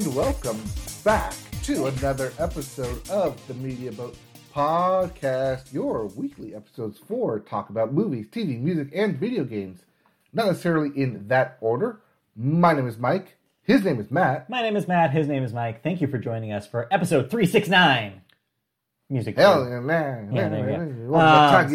and welcome back to another episode of the Media Boat Podcast, your weekly episodes for talk about movies, TV, music, and video games. Not necessarily in that order. My name is Mike. His name is Matt. My name is Matt. His name is Mike. Thank you for joining us for episode 369. Music. Hell yeah, man. Yeah, there you go. Uh,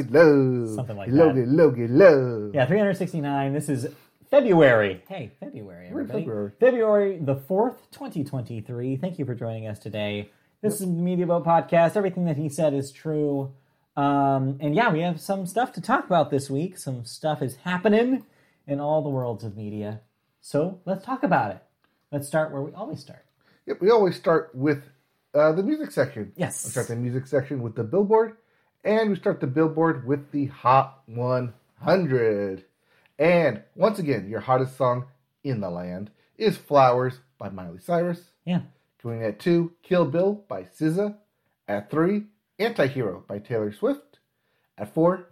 something like that. Low, get low. Yeah, 369. This is February. Hey, February, everybody. February. February the 4th, 2023. Thank you for joining us today. This is the Media Boat Podcast. Everything that he said is true. Um, and yeah, we have some stuff to talk about this week. Some stuff is happening in all the worlds of media. So let's talk about it. Let's start where we always start. Yep, we always start with uh, the music section. Yes. We start the music section with the Billboard, and we start the Billboard with the Hot 100. And once again, your hottest song in the land is Flowers by Miley Cyrus. Yeah. Coming at two, Kill Bill by SZA. At three, Antihero by Taylor Swift. At four,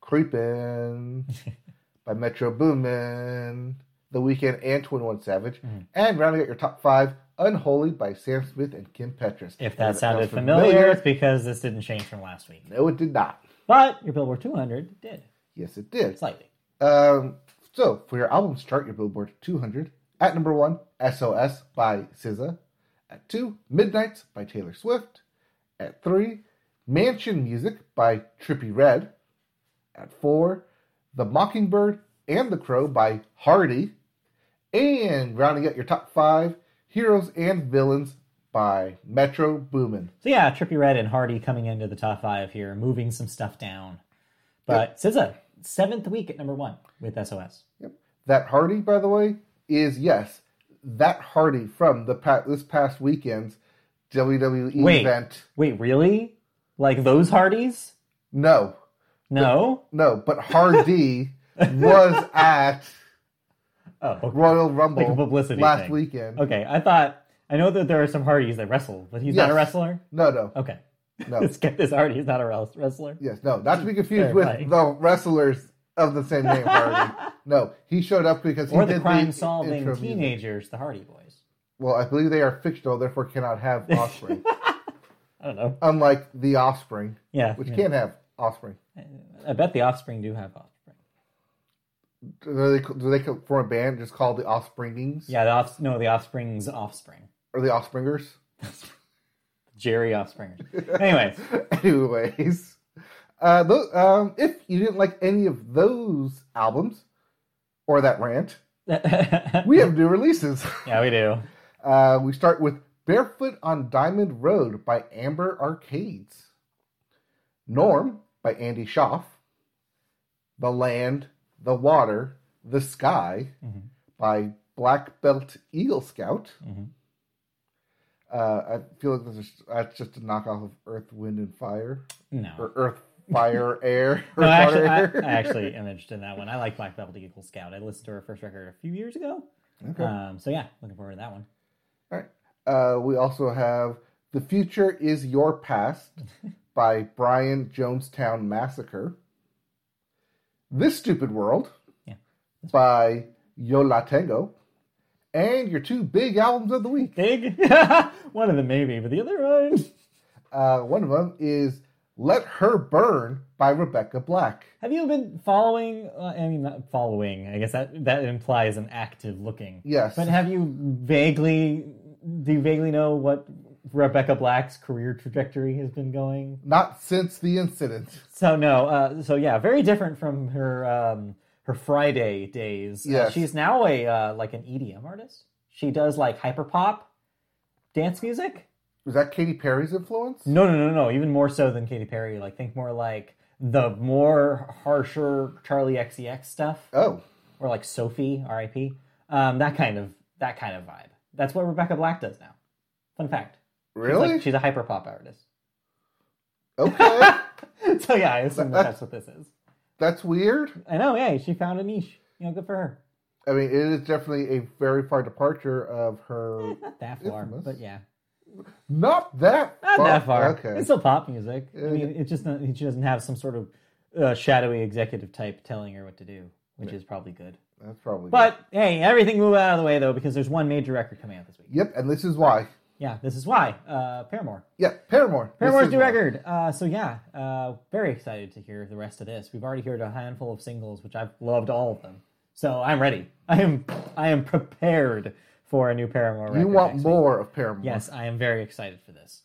Creepin' by Metro Boomin, The Weeknd, and 21 Savage. Mm-hmm. And rounding out your top five, Unholy by Sam Smith and Kim Petras. If that sounded sounds familiar, it's because this didn't change from last week. No, it did not. But your Billboard 200 did Yes, it did. slightly. Um, so for your albums chart, your Billboard 200. At number one, SOS by SZA. At two, Midnights by Taylor Swift. At three, Mansion Music by Trippie Redd. At four, The Mockingbird and the Crow by Hardy. And rounding out your top five, Heroes and Villains by Metro Boomin. So yeah, Trippie Redd and Hardy coming into the top five here, moving some stuff down. But SZA, seventh week at number one with SOS. Yep. That Hardy, by the way, is yes, that Hardy from the pa- this past weekend's WWE Wait. event. Wait, really? Like those Hardys? No, No. no, but Hardy was at Oh, okay. Royal Rumble Like publicity last thing. weekend. okay. I thought I know that there are some Hardys that wrestle, but he's not a wrestler. No, no, Okay. No. This guy, Hardy is not a wrestler. yes, no, not to be confused with the wrestlers of the same name, Hardy. no, he showed up because he Or the did crime-solving intro music. teenagers, the Hardy Boys. Well, I believe they are fictional, therefore cannot have offspring. I don't know. Unlike the Offspring, Yeah. which yeah. can't have offspring. I bet the Offspring do have Offspring. Do they do they form a band just called the Offspringings? Yeah, the off, no, the Offspring's Offspring. Or the Offspringers? Jerry Offspringer. Anyways, Anyways, uh, those, um, if you didn't like any of those albums or that rant, we have new releases. yeah, we do. Uh, we start with Barefoot on Diamond Road by Amber Arcades, Norm by Andy Shauf, The Land, The Water, The Sky Mhm. by Black Belt Eagle Scout. Mhm. Uh, I feel like this is, that's just a knockoff of Earth, Wind, and Fire. No, Or Earth, Fire, Air. no, actually, Water, I. I actually am interested in that one. I like Black Belt Eagle Scout. I listened to her first record a few years ago. Okay. Um, so yeah, looking forward to that one. All right. Uh, we also have The Future is Your Past by Brian Jonestown Massacre. This Stupid World Yeah. by Yo La Tengo. And your two big albums of the week. Big, one of them maybe, but the other one. Uh, one of them is Let Her Burn by Rebecca Black. Have you been following? Uh, I mean, not following. I guess that that implies an active looking. Yes. But have you vaguely? Do you vaguely know what Rebecca Black's career trajectory has been going? Not since the incident. So no, uh, so yeah, very different from her um, her Friday days. Uh, she's now a uh, like an EDM artist. She does like hyperpop dance music. Was that Katy Perry's influence? No, no, no, no. Even more so than Katy Perry. Like think more like the more harsher Charli XCX stuff, Oh, or like Sophie R.I.P. Um, that kind of that kind of vibe. That's what Rebecca Black does now. Fun fact. She's really? like- she's a hyperpop artist. okay. so yeah, I assume that that's what this is. That's weird. I know. Yeah, she found a niche. You know, good for her. I mean, it is definitely a very far departure of her. Not that far, Infamous. but yeah, Not that not far. that far. Okay. It's still pop music. I mean, it just she doesn't have some sort of uh, shadowy executive type telling her what to do, which is probably good. That's probably. But hey, everything move out of the way though, because there's one major record coming out this week. yep, and this is why. Yeah, this is why. Uh, Paramore. Yeah, Paramore. Paramore's new record. Uh, so yeah, uh, very excited to hear the rest of this. We've already heard a handful of singles, which I've loved all of them. So I'm ready. I am I am prepared for a new Paramore record. You want next week. more of Paramore? Yes, I am very excited for this.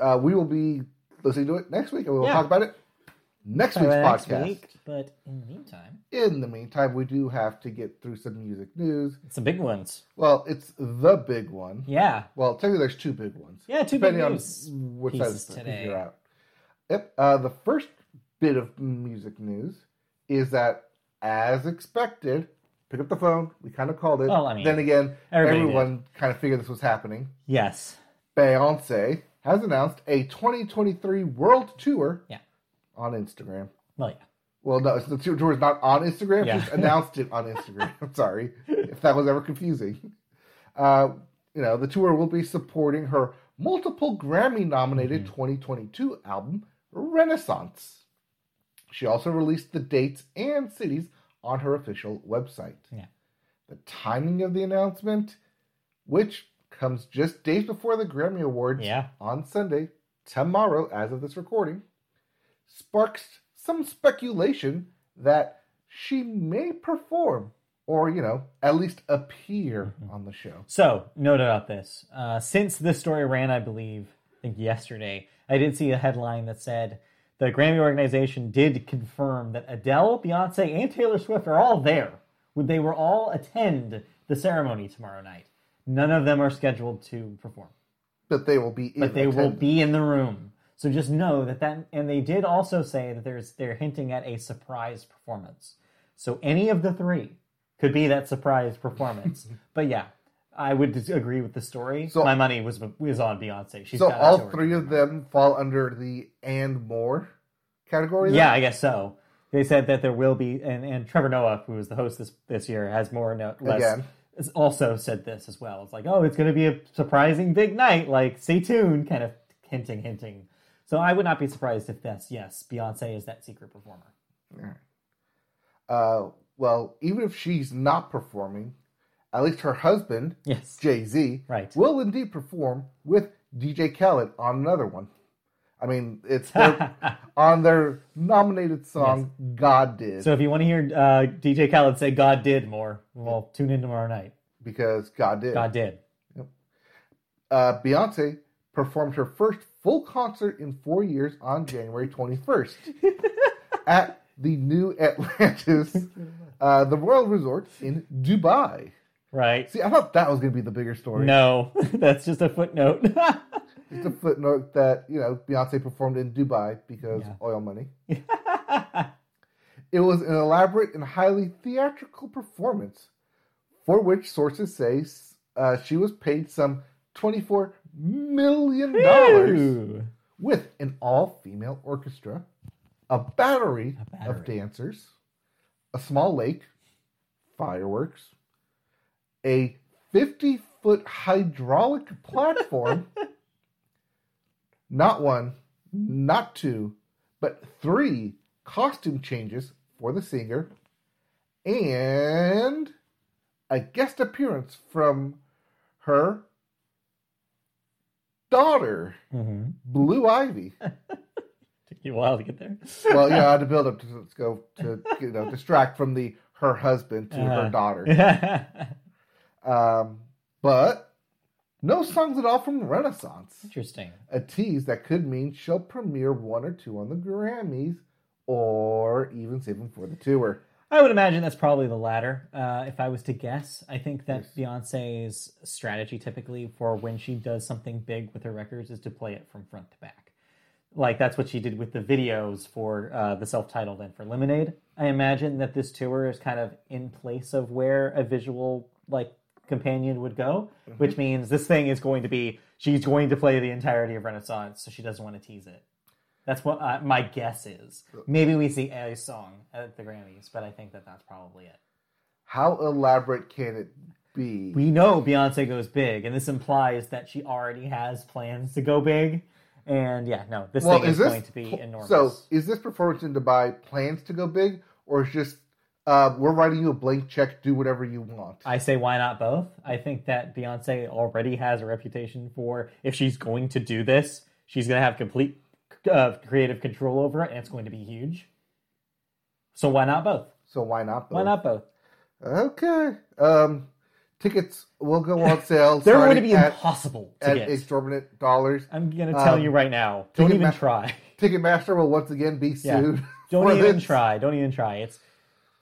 Uh, we will be listening to it next week, and we will Yeah. talk about it next week's podcast. week, but in the meantime, In the meantime, we do have to get through some music news. some big ones. Well, it's the big one. Yeah, Well, technically, there's two big ones. Yeah, two big depending news on which side of the you're out. Yep. Uh, the first bit of music news is that, as expected, pick up the phone. We kind of called it. Well, I mean, then again, everyone kind of figured this was happening. yes, Beyonce has announced a 2023 world tour. Yeah. On Instagram. well, yeah. Well, no, the tour is not on Instagram. Yeah. Just announced it on Instagram. I'm sorry if that was ever confusing. Uh, you know, the tour will be supporting her multiple Grammy-nominated Mm-hmm. 2022 album Renaissance. She also released the dates and cities on her official website. Yeah. The timing of the announcement, which comes just days before the Grammy Awards Yeah. on Sunday, tomorrow, as of this recording, sparks some speculation that she may perform or, you know, at least appear Mm-hmm. on the show. So, note about this. Uh, since this story ran, I believe, I think yesterday, I did see a headline that said the Grammy organization did confirm that Adele, Beyonce, and Taylor Swift are all there. Would They were all attend the ceremony tomorrow night. None of them are scheduled to perform, But they will be in but they will be in the room. So just know that that, and they did also say that there's they're hinting at a surprise performance. So any of the three could be that surprise performance. but yeah, I would agree with the story. So- My money was was on Beyonce. She's So all three of them fall under the and more category? then? Yeah, I guess so. They said that there will be, and, and Trevor Noah, who was the host this this year, has more no, less. Again. Also said this as well. It's like, oh, it's going to be a surprising big night. Like, stay tuned, kind of hinting, hinting. So I would not be surprised if that's yes, Beyonce is that secret performer. Uh, well, even if she's not performing, at least her husband, Yes, Jay Z, Right. will indeed perform with DJ Khaled on another one. I mean, it's their, on their nominated song "God Did" So if you want to hear uh, DJ Khaled say "God did" more, well, tune in tomorrow night. because God did. God did. Uh, Beyonce performed her first full concert in four years on January 21st at the new Atlantis, uh, the Royal Resort in Dubai. Right. See, I thought that was going to be the bigger story. No, that's just a footnote. Just a footnote that, you know, Beyonce performed in Dubai because Yeah. oil money. It was an elaborate and highly theatrical performance for which sources say uh, she was paid some $24 million dollars with an all female orchestra, a battery, A battery. of dancers, a small lake, fireworks, a 50 foot hydraulic platform, not one, not two, but three costume changes for the singer, and a guest appearance from her daughter, Mhm. Blue Ivy. Took you a while to get there. Well, yeah, I had to build up to let's go to you know distract from the her husband to Uh-huh. her daughter. Um, but no songs at all from Renaissance. Interesting. A tease that could mean she'll premiere one or two on the Grammys, or even save them for the tour. I would imagine that's probably the latter. Uh, if I was to guess, I think that Beyonce's strategy typically for when she does something big with her records is to play it from front to back. Like that's what she did with the videos for uh, the self-titled and for Lemonade. I imagine that this tour is kind of in place of where a visual like companion would go, which means this thing is going to be she's going to play the entirety of Renaissance, so she doesn't want to tease it. That's what uh, my guess is. Maybe we see a song at the Grammys, but I think that that's probably it. How elaborate can it be? We know Beyonce goes big, and this implies that she already has plans to go big. And yeah, no, this thing is, going to be enormous. So, is this performance in Dubai plans to go big, or is just Uh, we're writing you a blank check. Do whatever you want. I say, why not both? I think that Beyonce already has a reputation for if she's going to do this, she's going to have complete uh, creative control over it, and it's going to be huge. So why not both? so why not? both? Why not both? Okay. Um, tickets will go on sale. They're going to be at, impossible to at get. exorbitant dollars. I'm going to tell um, you right now. Don't even Ma- try. Ticketmaster will once again be Yeah. sued. Don't even this. try. Don't even try. It's.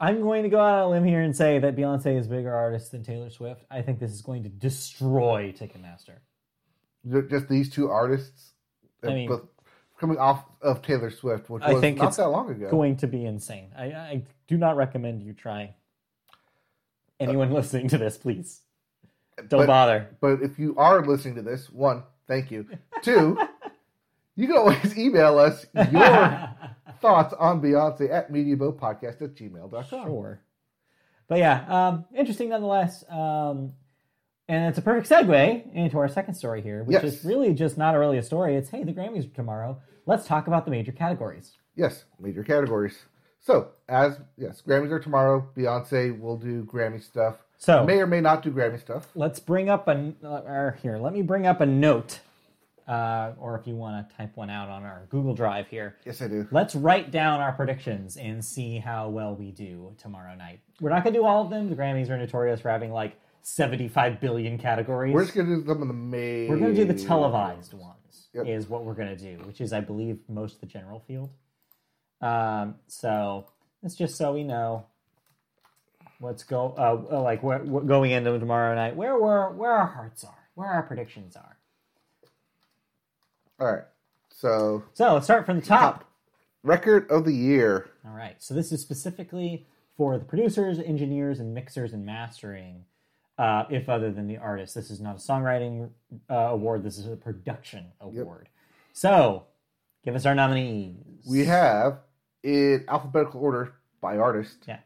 I'm going to go out on a limb here and say that Beyonce is a bigger artist than Taylor Swift. I think this is going to destroy Ticketmaster. Just these two artists, I mean- both coming off of Taylor Swift, which I was think not that long ago. Going to be insane. I, I do not recommend you try. Anyone listening to this, please don't But- bother. But if you are listening to this, one, thank you. Two, you can always email us your thoughts on Beyonce at mediabopodcast at gmail.com. Sure. But yeah, um, interesting nonetheless. Um, and it's a perfect segue into our second story here, which Yes. is really just not really a story. It's hey, the Grammys are tomorrow. Let's talk about the major categories. Yes, major categories. So, as yes, Grammys are tomorrow. Beyonce will do Grammy stuff. So May or may not do Grammy stuff. let's bring up a uh, or here. Let me bring up a note, uh, or if you want to type one out on our Google Drive here. Yes, I do. Let's write down our predictions and see how well we do tomorrow night. We're not going to do all of them. The Grammys are notorious for having like 75 billion categories. We're just gonna do some of the main. We're going to do the televised ones, Yep. is what we're going to do, which is, I believe, most of the general field. Um, so it's just so we know what's go uh, uh, like where, where- going into tomorrow night, where where where our hearts are, where our predictions are. All right. So, So let's start from the top. record of the year. All right. So this is specifically for the producers, engineers, and mixers and mastering. Uh, if other than the artist, this is not a songwriting uh, award. This is a production award. So, give us our nominees. We have in alphabetical order by artist. Yeah.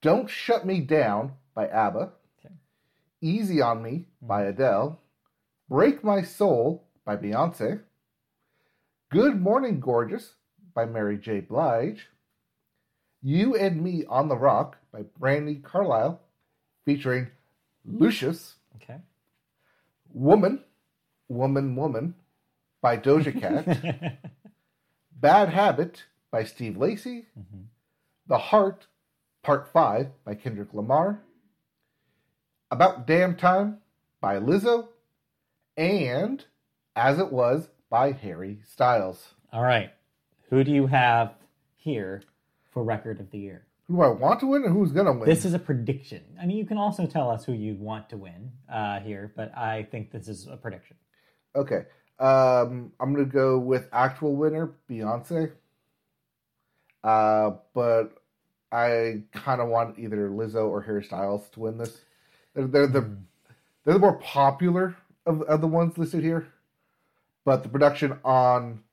Don't Shut Me Down by ABBA. Okay. Easy on Me by Adele. Break My Soul by Beyonce. Good Morning Gorgeous by Mary J. Blige. You and Me on the Rock by Brandi Carlile, featuring Lucius. Okay. Woman, Woman, Woman by Doja Cat. Bad Habit by Steve Lacy. Mhm. The Heart, Part 5 by Kendrick Lamar. About Damn Time by Lizzo. And As It Was by Harry Styles. All right. Who do you have here for record of the year? Who do I want to win and who's going to win? This is a prediction. I mean, you can also tell us who you want to win uh, here, but I think this is a prediction. Okay. Um, I'm going to go with actual winner, Beyonce. Uh, but I kind of want either Lizzo or Harry Styles to win this. They're, they're the they're the more popular of, of the ones listed here, but the production on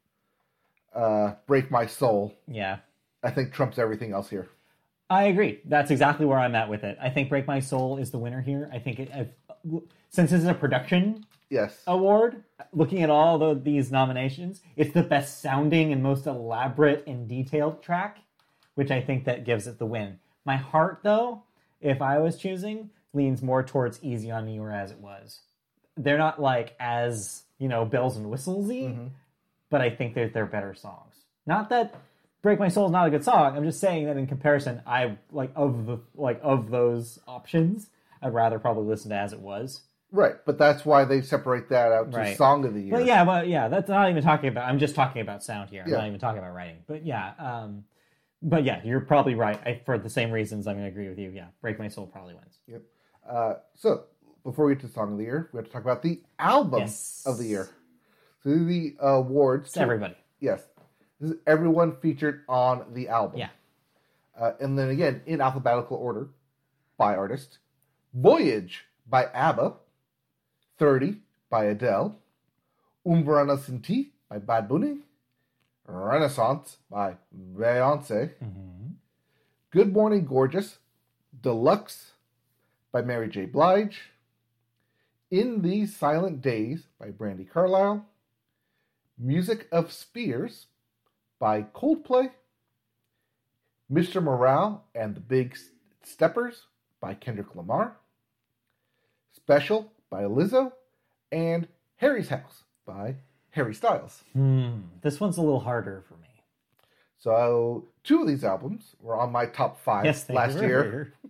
uh, "Break My Soul" Yeah. I think trumps everything else here. I agree. That's exactly where I'm at with it. I think Break My Soul is the winner here. I think it, if, since this is a production Yes, award, looking at all the, these nominations, it's the best sounding and most elaborate and detailed track, which I think that gives it the win. My heart, though, if I was choosing, leans more towards Easy on Me or As It Was. They're not like as, you know, bells and whistlesy, Mhm. but I think that they're better songs. Not that Break My Soul is not a good song. I'm just saying that in comparison, I like of the like of those options, I'd rather probably listen to As It Was. right. But that's why they separate that out to Right. song of the year. But yeah, but yeah, that's not even talking about. I'm just talking about sound here. I'm Yeah. not even talking about writing. But yeah, um, but yeah, you're probably right. I, for the same reasons, I'm going to agree with you. Yeah, Break My Soul probably wins. Yep. Uh, so before we get to song of the year, we have to talk about the album Yes. of the year. So the awards. It's everybody. Yes. This is everyone featured on the album. Yeah. Uh, and then again, in alphabetical order by artist Voyage by ABBA, 30 by Adele, Un Verano Sin Ti by Bad Bunny, Renaissance by Beyonce, Mm-hmm. Good Morning Gorgeous, Deluxe by Mary J. Blige, In These Silent Days by Brandi Carlile, Music of Spheres by Coldplay, Mr. Morale and the Big Steppers by Kendrick Lamar. Special by Lizzo. And Harry's House by Harry Styles. Hmm. This one's a little harder for me. So two of these albums were on my top five Yes, last year.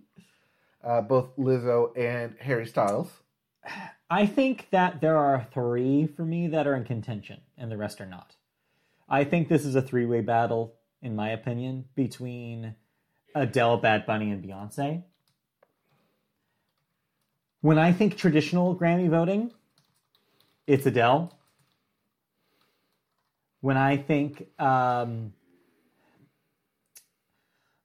Uh, both Lizzo and Harry Styles. I think that there are three for me that are in contention, and the rest are not. I think this is a three way battle, in my opinion, between Adele, Bad Bunny, and Beyonce. When I think traditional Grammy voting, it's Adele. When I think, um,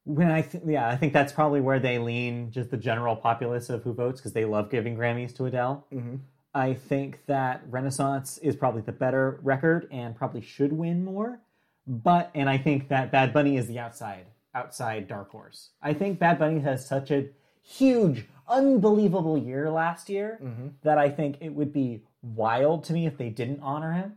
when I th- yeah, I think that's probably where they lean, just the general populace of who votes, because they love giving Grammys to Adele. Mm-hmm. I think that Renaissance is probably the better record and probably should win more. But and I think that Bad Bunny is the outside outside dark horse. I think Bad Bunny has such a huge, unbelievable year last year Mm-hmm. that I think it would be wild to me if they didn't honor him.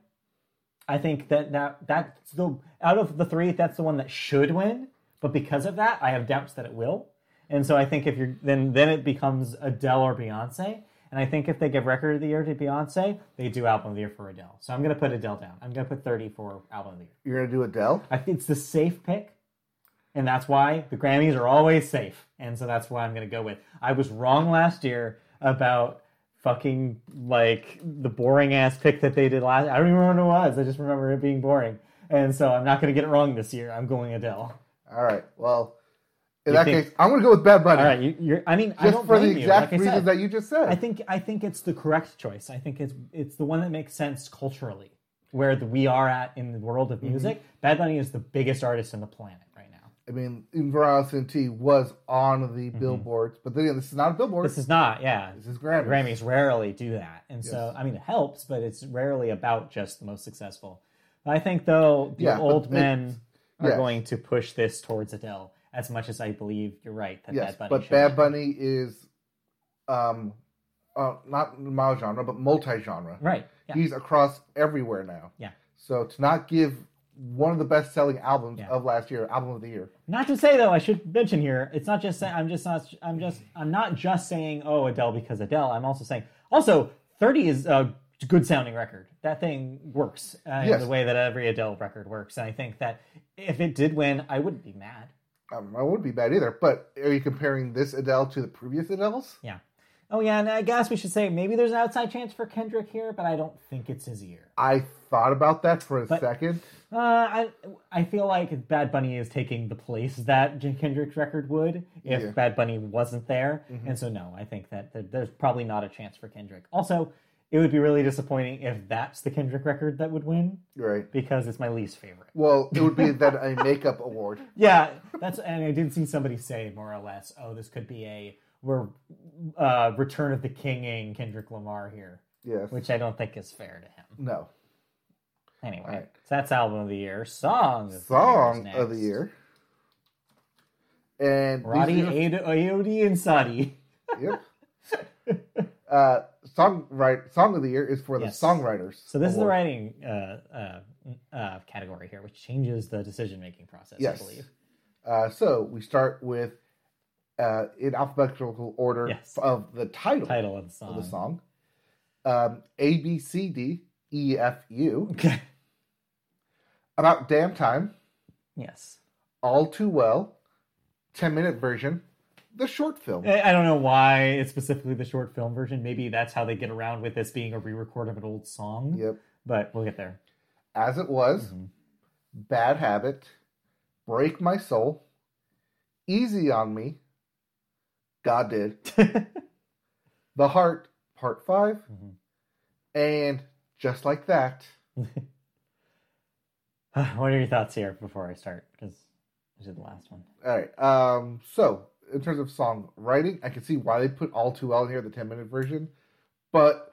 I think that that that's the out of the three, that's the one that should win. But because of that, I have doubts that it will. And so I think if you're then then it becomes Adele or Beyonce. And I think if they give record of the year to Beyonce, they do album of the year for Adele. So I'm gonna put Adele down. I'm gonna put 30 for album of the year. You're gonna do Adele. I think it's the safe pick. And that's why the Grammys are always safe. And so that's why I'm going to go with. I was wrong last year about fucking like the boring ass pick that they did last. I don't even remember what it was. I just remember it being boring. And so I'm not going to get it wrong this year. I'm going Adele. All right. Well, in You that think- case, I'm gonna go with Bad Bunny. All right, you, you're. I mean, I Just don't for the you. exact Like reasons that you just said. I think I think it's the correct choice. I think it's it's the one that makes sense culturally, where the, we are at in the world Mm-hmm. of music. Bad Bunny is the biggest artist on the planet right now. I mean, Un Verano Sin Ti was on the billboards, but then again, this is not a billboard. Mm-hmm. This is not, yeah. This is Grammys. Grammys rarely do that, and so I mean it helps, but it's rarely about just the most successful. I think though the Yeah, old men are yes. going to push this towards Adele as much as I believe you're right that yes, Bad Bunny but Bad. Bunny is, um, uh, not my genre, but multi-genre. right? Yeah, He's across everywhere now. yeah. So to not give one of the best-selling albums Yeah. of last year, album of the year, Not to say though, I should mention here, it's not just saying I'm just not I'm just I'm not just saying oh Adele because Adele. I'm also saying also 30 is a good sounding record. That thing works uh, in the way that every Adele record works, and I think that if it did win, I wouldn't be mad. Um, I wouldn't be bad either. But are you comparing this Adele to the previous Adeles? Yeah. Oh yeah, and I guess we should say maybe there's an outside chance for Kendrick here, but I don't think it's his year. I thought about that for a But- second. Uh, I I feel like Bad Bunny is taking the place that J- Kendrick's record would if Yeah. Bad Bunny wasn't there, Mhm. and so no, I think that there- there's probably not a chance for Kendrick. Also, it would be really disappointing if that's the Kendrick record that would win Right. because it's my least favorite. Well, it would be then a makeup award. Yeah, that's and I did see somebody say more or less, oh, this could be a we're uh, Return of the Kinging Kendrick Lamar here, Yes. which I don't think is fair to him. no. Anyway, Alright. so that's album of the year. Song of the Song year of the year. And Roddy, are- Aod- and Sadi. Yep. uh, song right song of the year is for the Yes. songwriters. So this is the writing uh, uh, uh, category here, which changes the decision making process. Yes. I believe. Uh, so we start with uh, in alphabetical order Yes. of the title, Title of the song. of the song. Um, A B C D E F U. Okay. About damn time. Yes. All too well. Ten minute version. The short film. I don't know why it's specifically the short film version. Maybe that's how they get around with this being a re-record of an old song. Yep. But we'll get there. As it was. Mhm. Bad habit. Break my soul. Easy on me. God did. The Heart, Part 5, Mhm. and just like that, what are your thoughts here before I start? Because I did the last one. all right. Um, so in terms of song writing, I can see why they put All Too Well in here, the 10 minute version, but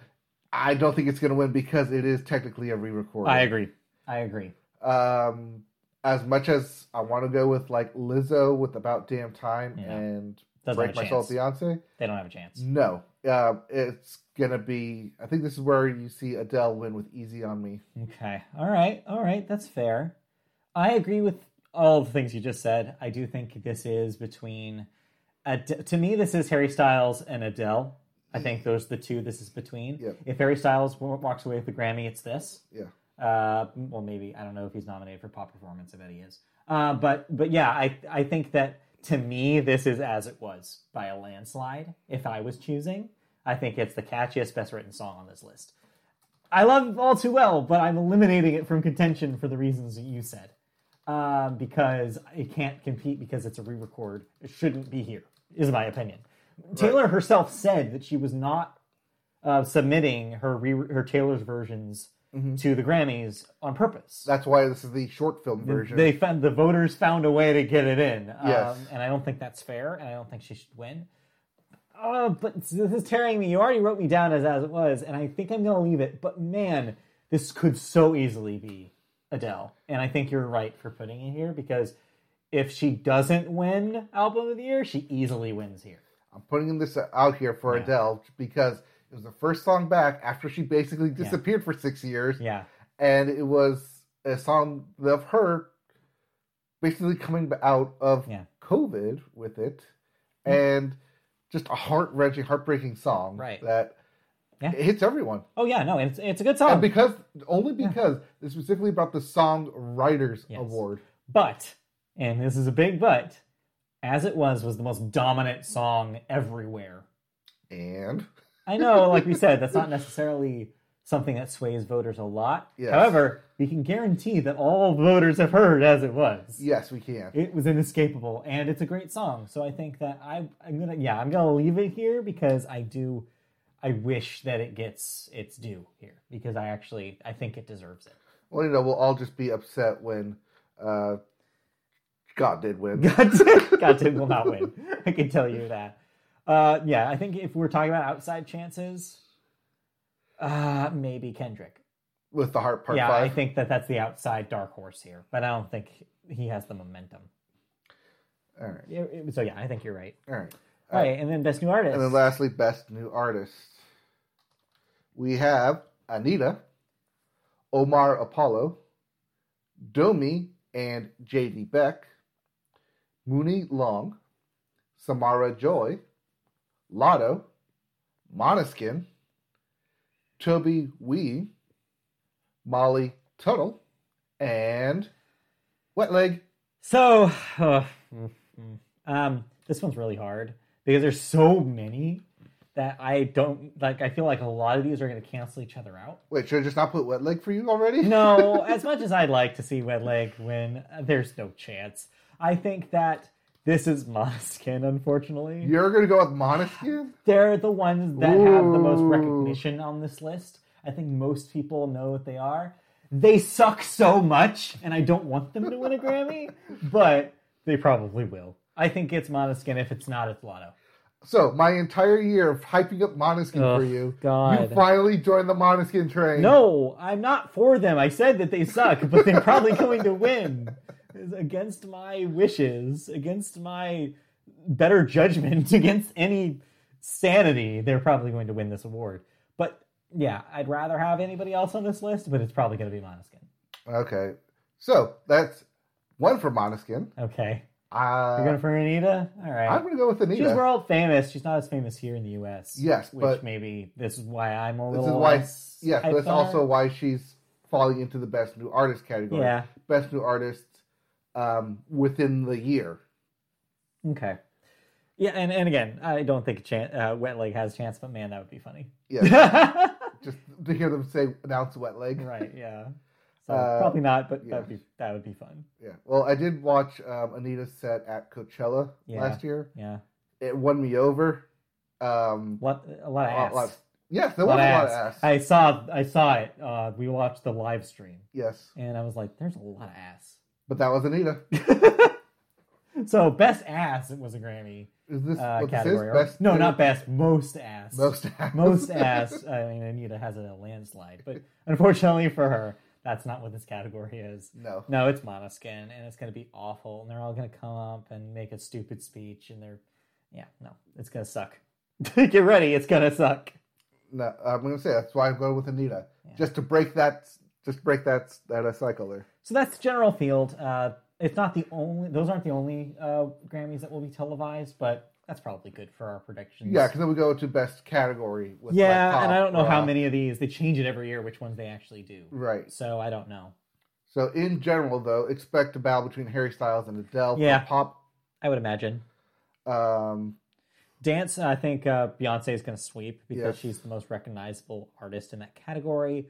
I don't think it's going to win because it is technically a re recording. I agree. I agree. Um, as much as I want to go with like Lizzo with About Damn Time Yeah. and Doesn't Break have My Soul, chance. Beyonce, They don't have a chance. no. Uh, it's going to be, I think this is where you see Adele win with Easy on Me. Okay. All right. All right. That's fair. I agree with all the things you just said. I do think this is between. Ad- to me, this is Harry Styles and Adele. I think those are the two. This is between. Yep. If Harry Styles walks away with the Grammy, it's this. Yeah. Uh, well, maybe I don't know if he's nominated for pop performance. I bet he is. Uh, but but yeah, I I think that to me this is as it was by a landslide. If I was choosing, I think it's the catchiest, best written song on this list. I love All Too Well, but I'm eliminating it from contention for the reasons that you said. Um, because it can't compete because it's a re-record. It shouldn't be here, is my opinion. Taylor herself said that she was not uh, submitting her re- her Taylor's versions to the Grammys on purpose. That's why this is the short film version. They found the voters found a way to get it in, Yes. um, and I don't think that's fair, and I don't think she should win. Uh, but this is tearing me. You already wrote me down as as it was, and I think I'm going to leave it. But man, this could so easily be Adele, and I think you're right for putting it here because if she doesn't win Album of the Year, she easily wins here. I'm putting this out here for Yeah. Adele because it was the first song back after she basically disappeared for six years, Yeah, and it was a song of her basically coming out of Yeah. COVID with it, hmm. and just a heart wrenching, heartbreaking song Right. that Yeah. it hits everyone. Oh yeah, no, it's it's a good song. And because only because it's specifically about the Song Writers Yes. Award. But, and this is a big but, as it was was the most dominant song everywhere. And I know, like we said, that's not necessarily something that sways voters a lot. Yes. However, we can guarantee that all voters have heard as it was. yes, we can. It was inescapable, and it's a great song. So I think that I, I'm gonna, yeah, I'm gonna leave it here because I do, I wish that it gets its due here because I actually, I think it deserves it. Well, you know, we'll all just be upset when uh, God did win. God, did, God did will not win. I can tell you that. Uh, yeah, I think if we're talking about outside chances, uh, maybe Kendrick. with the Heart Part yeah, Five. I think that that's the outside dark horse here, but I don't think he has the momentum. All right, so yeah, I think you're right. all right. All right, and then best new artist. And then lastly, best new artist. We have Anitta, Omar Apollo, Domi and JD Beck, Muni Long, Samara Joy, Latto, Måneskin, Tobe Nwigwe, Molly Tuttle, and Wet Leg. So, uh, um, this one's really hard because there's so many that I don't like. I feel like a lot of these are going to cancel each other out. Wait, should I just not put Wet Leg for you already? No, as much as I'd like to see Wet Leg win, there's no chance. I think that this is Måneskin, unfortunately. You're gonna go with Måneskin? They're the ones that have the most recognition on this list. I think most people know what they are. They suck so much, and I don't want them to win a Grammy, but they probably will. I think it's Måneskin. If it's not, it's Latto. So my entire year of hyping up Måneskin Oh, for you, God. you finally joined the Måneskin train. No, I'm not for them. I said that they suck, but they're probably going to win. Against my wishes, against my better judgment, against any sanity, they're probably going to win this award. But yeah, I'd rather have anybody else on this list, but it's probably going to be Måneskin. Okay, so that's one for Måneskin. Okay. Uh, You're going for Anitta? All right. I'm gonna go with Anitta. She's world famous. She's not as famous here in the U.S. Yes, which but- maybe this is why I'm a little. this is why. Yes, that's also why she's falling into the best new artist category. Yeah. best new artist um, within the year. Okay. Yeah, and, and again, I don't think chan- uh, Wet Leg has a chance, but man, that would be funny. Yeah, just to hear them say announce Wet Leg. right? Yeah. So Uh, probably not, but yeah. that'd be that would be fun. Yeah. Well, I did watch um, Anitta's set at Coachella Yeah. last year. Yeah. It won me over. Um, What a lot of a lot- ass. lot- yes, there A was lot a lot of ass. ass. I saw I saw it. Uh, we watched the live stream, Yes, and I was like, "There's a lot of ass." But that was Anitta. so best ass it was a Grammy Is this uh, what this is? category. Best no, not best. Most ass. Most ass. most ass. I mean, Anitta has a landslide, but unfortunately for her, that's not what this category is. No. No, it's Måneskin, and it's going to be awful, and they're all going to come up and make a stupid speech, and they're, yeah, no, it's going to suck. Get ready, it's going to suck. No, I'm gonna say that's why I'm going with Anitta, Yeah. just to break that, just break that that uh, cycle there. So that's general field. Uh, It's not the only; those aren't the only uh, Grammys that will be televised, but that's probably good for our predictions. Yeah, because then we go to best category. With yeah, like, pop, and I don't know how many of these they change it every year, which ones they actually do. Right. So I don't know. So in general, though, expect a battle between Harry Styles and Adele. for Yeah. pop. I would imagine Um, dance. I think uh, Beyonce is going to sweep because Yes. she's the most recognizable artist in that category.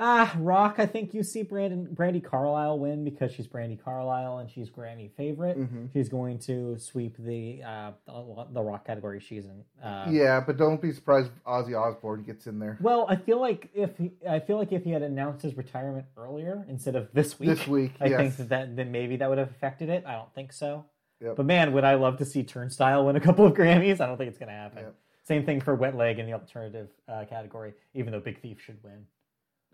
Ah, rock. I think you see Brandon Brandi Carlile win because she's Brandi Carlile and she's Grammy favorite. Mhm. She's going to sweep the uh, the the rock category she's in. Uh, yeah, but don't be surprised if Ozzy Osbourne gets in there Well, I feel like if he, I feel like if he had announced his retirement earlier instead of this week, this week. I yes. think that, that then maybe that would have affected it. I don't think so. Yep. But man, would I love to see Turnstile win a couple of Grammys? I don't think it's going to happen. Yep. Same thing for Wet Leg in the alternative uh, category, even though Big Thief should win.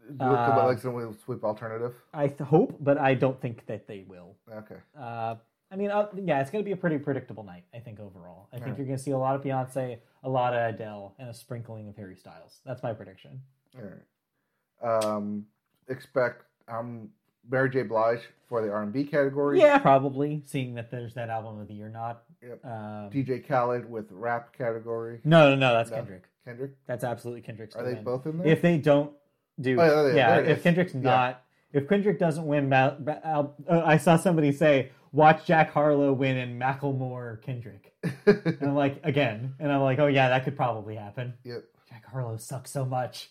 Do you look at uh, like some sweep alternative. I th- hope, but I don't think that they will. Okay. Uh, I mean, uh, yeah, it's going to be a pretty predictable night. I think overall. I think Alright. you're going to see a lot of Beyonce, a lot of Adele, and a sprinkling of Harry Styles. That's my prediction. All right. Um, expect um Mary J. Blige for the R&B category. Yeah, probably. Seeing that there's that album of the year not. Yep. Um, DJ Khaled with rap category. no, no, no. That's No. Kendrick. Kendrick. That's absolutely Kendrick's. Are they both in there? If they don't do, Oh, yeah, there- yeah, if. Kendrick's Yeah. not, if Kendrick doesn't win, uh, I saw somebody say, "Watch Jack Harlow win and Macklemore Kendrick," and I'm like, again, and I'm like, oh yeah, that could probably happen. yep. Jack Harlow sucks so much.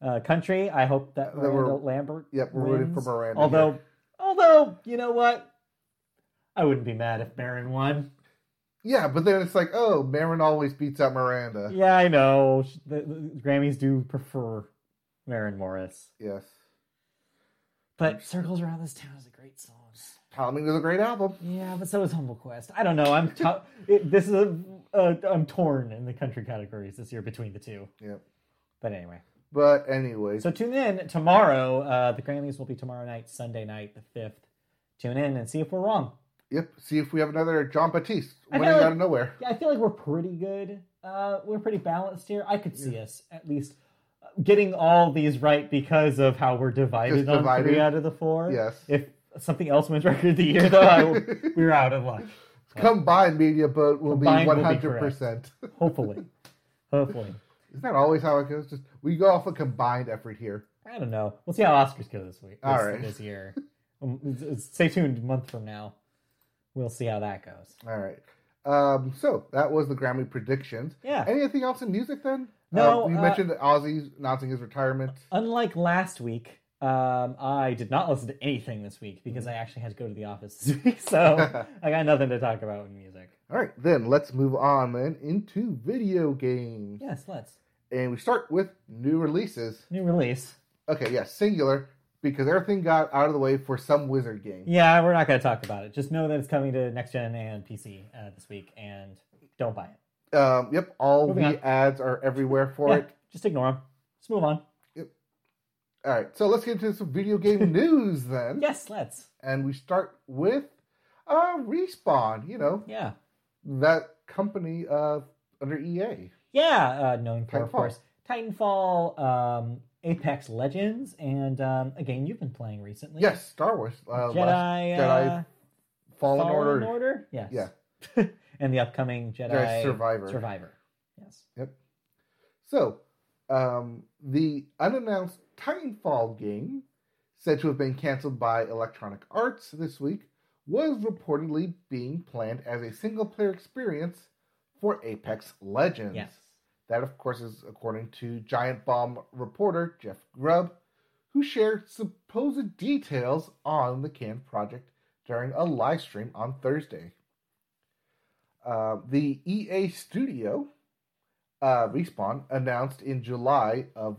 Uh, country, I hope that That Miranda Lambert. Yep. We're rooting for. Miranda. Although, here. although you know what, I wouldn't be mad if Maren won. yeah, but then it's like, oh, Maren always beats out Miranda. Yeah, I know. The, the Grammys do prefer Maren Morris. Yes. But Circles Around This Town is a great song. Halloween is a great album. Yeah, but so is Humble Quest. I don't know. I'm t- it, this is a, uh, I'm torn in the country categories this year between the two. Yep. But anyway, But anyways, so tune in tomorrow. Uh, the Grammys will be tomorrow night, Sunday night, the fifth. Tune in and see if we're wrong. yep. See if we have another Jon Batiste winning like- out of nowhere. Yeah, I feel like we're pretty good. Uh, we're pretty balanced here. I could see us at least getting all these right because of how we're divided on three out of the four. Yes. If something else wins record of the year, though, will, we're out of luck. Combined media vote will Combined be one hundred percent. Hopefully, hopefully. Isn't that always how it goes? Just we go off a combined effort here. I don't know. We'll see how Oscars go this week. This, All right. this year. Um, Stay tuned. A month from now, we'll see how that goes. All right. Um, so that was the Grammy predictions. Yeah. Anything else in music then? No, Uh, you uh, mentioned Ozzy's announcing his retirement. Unlike last week, um, I did not listen to anything this week because I actually had to go to the office this week, so I got nothing to talk about in music. All right, then let's move on then into video games, Yes, let's and we start with new releases. new release. Okay, yeah, singular because everything got out of the way for some Wizard game. Yeah, we're not going to talk about it. Just know that it's coming to next gen and PC uh, this week, and don't buy it. Um, yep, all Moving the ads are everywhere for Yeah, it. just ignore them. Let's move on. Yep. All right, so let's get into some video game news then. Yes, let's. And we start with uh, Respawn, you know, Yeah. that company uh, under EA. Yeah, uh, known for, of Titanfall. course, Titanfall, um, Apex Legends, and um, a game you've been playing recently. Yes, Star Wars. Uh, Jedi, last Jedi uh, Fallen, Fallen Order. Order? Yes. Yeah. and the upcoming Jedi, Jedi Survivor. Survivor. Yes. Yep. So, um, the unannounced Titanfall game, said to have been canceled by Electronic Arts this week, was reportedly being planned as a single player experience for Apex Legends. Yes. That, of course, is according to Giant Bomb reporter Jeff Grubb, who shared supposed details on the canned project during a live stream on Thursday. Uh, the EA studio, uh, Respawn, announced in July of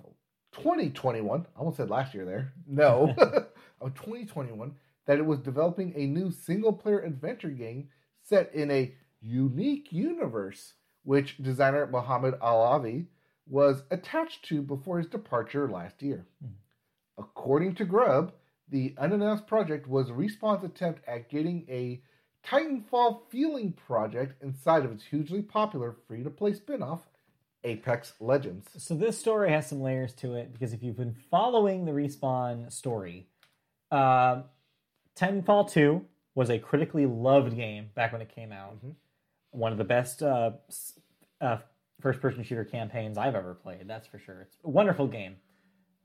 2021, I almost said last year there, no, of 2021, that it was developing a new single player adventure game set in a unique universe which designer Mohammed Alavi was attached to before his departure last year. Hmm. According to Grubb, the unannounced project was Respawn's attempt at getting a Titanfall feeling project inside of its hugely popular free to play spin off, Apex Legends. So this story has some layers to it because if you've been following the respawn story, uh, Titanfall two was a critically loved game back when it came out. One of the best uh, uh, first person shooter campaigns I've ever played, that's for sure. It's a wonderful game,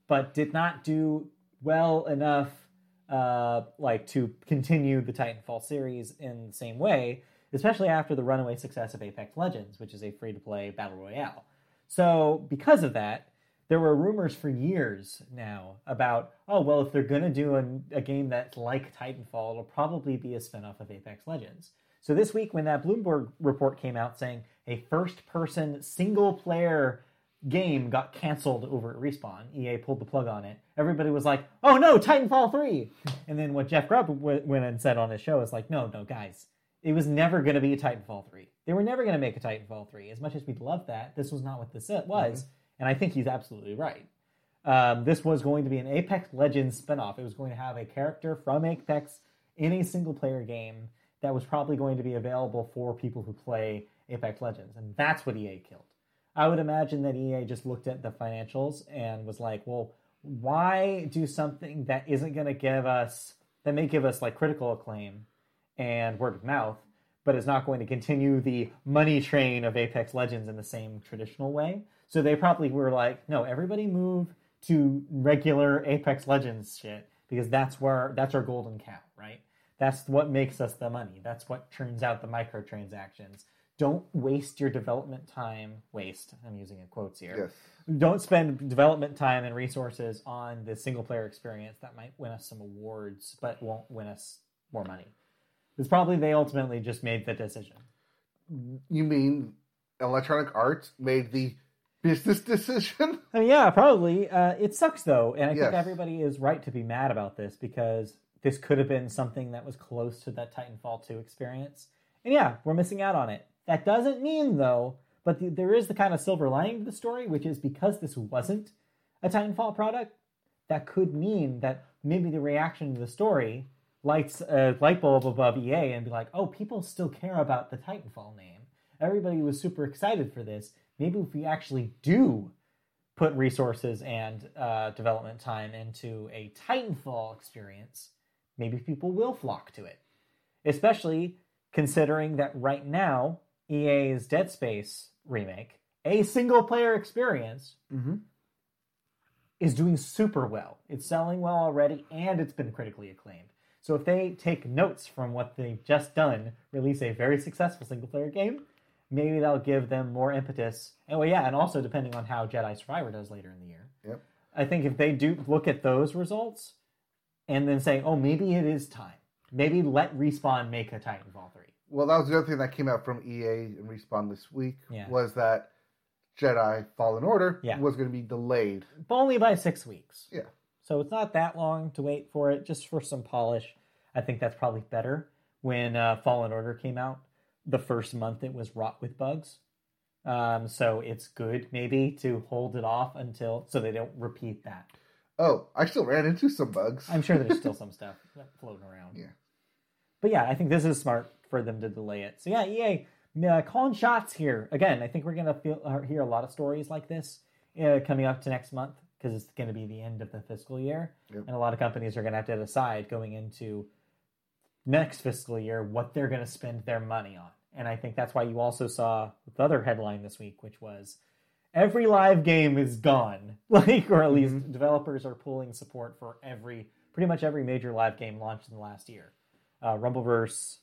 but did not do well enough uh, like to continue the Titanfall series in the same way, especially after the runaway success of Apex Legends, which is a free to play battle royale. So, because of that, there were rumors for years now about, oh, well, if they're going to do a, a game that's like Titanfall, it'll probably be a spinoff of Apex Legends. So, this week, when that Bloomberg report came out saying a first person single player game got canceled over at Respawn, EA pulled the plug on it. Everybody was like, oh no, Titanfall 3! And then what Jeff Grubb w- went and said on his show is like, no, no, guys, it was never going to be a Titanfall 3. They were never going to make a Titanfall 3. As much as we'd love that, this was not what this was. And I think he's absolutely right. Um, this was going to be an Apex Legends spinoff. It was going to have a character from Apex in a single player game that was probably going to be available for people who play Apex Legends. And that's what EA killed. I would imagine that EA just looked at the financials and was like, well, why do something that isn't going to give us, that may give us like critical acclaim and word of mouth, but is not going to continue the money train of Apex Legends in the same traditional way? So they probably were like, no, everybody move to regular Apex Legends shit because that's where that's our golden cow, right? That's what makes us the money. That's what turns out the microtransactions. Don't waste your development time. Waste. I'm using in quotes here Yes. don't spend development time and resources on the single player experience that might win us some awards but won't win us more money it's probably they ultimately just made the decision You mean Electronic Arts made the business decision? I mean, yeah probably uh, it sucks though and i think everybody is right to be mad about this because this could have been something that was close to that titanfall 2 experience and yeah we're missing out on it that doesn't mean though but the, there is the kind of silver lining to the story which is because this wasn't a titanfall product that could mean that maybe the reaction to the story lights a light bulb above EA and be like, oh, people still care about the Titanfall name. Everybody was super excited for this. Maybe if we actually do put resources and uh, development time into a Titanfall experience, maybe people will flock to it. Especially considering that right now, EA's Dead Space remake, a single player experience, Mm-hmm. is doing super well. It's selling well already, and it's been critically acclaimed. So if they take notes from what they've just done, release a very successful single player game, maybe that'll give them more impetus. And well, yeah, and also depending on how Jedi Survivor does later in the year. Yep. I think if they do look at those results and then say, oh, maybe it is time. Maybe let Respawn make a Titanfall 3. Well, that was the other thing that came out from EA and Respawn this week Yeah. was that Jedi Fallen Order Yeah. was going to be delayed. But only by six weeks. Yeah. So it's not that long to wait for it, just for some polish. I think that's probably better. When uh, Fallen Order came out, the first month it was wrought with bugs. Um, so it's good maybe to hold it off until so they don't repeat that. Oh, I still ran into some bugs. I'm sure there's still some stuff floating around. Yeah. But yeah, I think this is smart for them to delay it. So yeah, EA uh, calling shots here again. I think we're gonna feel, uh, hear a lot of stories like this uh, coming up to next month because it's going to be the end of the fiscal year, Yep. and a lot of companies are going to have to decide going into next fiscal year what they're going to spend their money on. And I think that's why you also saw the other headline this week, which was every live game is gone, like or at least developers are pulling support for every pretty much every major live game launched in the last year. Uh, Rumbleverse,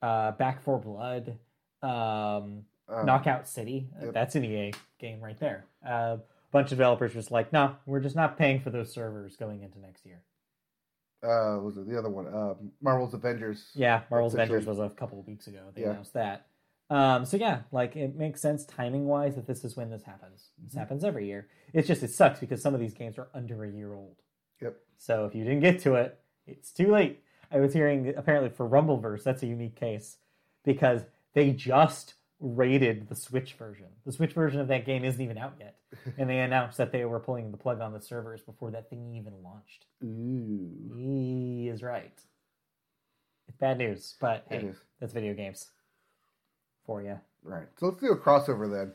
uh, Back 4 Blood, um, Uh, Knockout City. Yep. That's an EA game right there. A uh, bunch of developers just like, no, we're just not paying for those servers going into next year. uh, was it the other one? Uh, Marvel's Avengers. Yeah, Marvel's Avengers was a couple of weeks ago. They Yeah. announced that. Um, so yeah, like it makes sense timing wise that this is when this happens. This Mm-hmm. happens every year. It's just it sucks because some of these games are under a year old. Yep. So if you didn't get to it, it's too late. I was hearing apparently for Rumbleverse, that's a unique case because they just rated the Switch version. The Switch version of that game isn't even out yet, and they announced that they were pulling the plug on the servers before that thing even launched. Ooh. He is right. It's bad news, but It hey, is. that's video games for you. Right. So let's do a crossover then.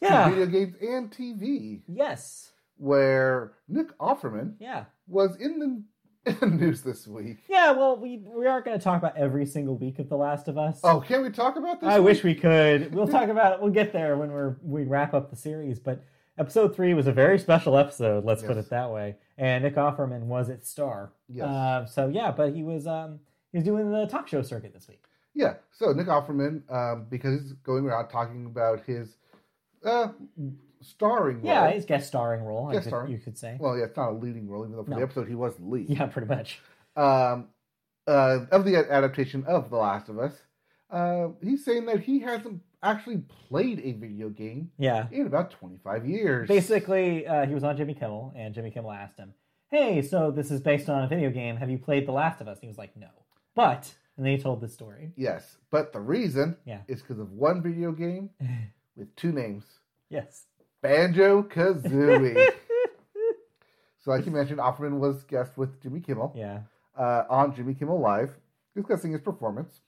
Yeah. Video games and TV, Yes. where Nick Offerman Yeah. was in the In the news this week. Yeah, well, we we aren't going to talk about every single week of The Last of Us. Oh, can we talk about this? I week? wish we could. We'll talk about it. We'll get there when we're we wrap up the series. But episode three was a very special episode. Let's put it that way. And Nick Offerman was its star. Yes. Uh, so yeah, but he was um he was doing the talk show circuit this week. Yeah. So Nick Offerman, um, because he's going around talking about his uh, starring role. Yeah, his guest starring role. I Guest could- starring. you could say. Well, yeah, it's not a leading role, even though for No. the episode he was the lead. yeah, pretty much. um, uh, of the adaptation of The Last of Us. Uh, he's saying that he hasn't actually played a video game Yeah. in about 25 years. Basically, uh, he was on Jimmy Kimmel, and Jimmy Kimmel asked him, "Hey, so this is based on a video game. Have you played The Last of Us?" And he was like, "No." But and then he told the story. Yes, but the reason Yeah. is because of one video game with two names Yes. Banjo Kazooie. so, like you mentioned, Offerman was guest with Jimmy Kimmel Yeah. uh, on Jimmy Kimmel Live, discussing his performance.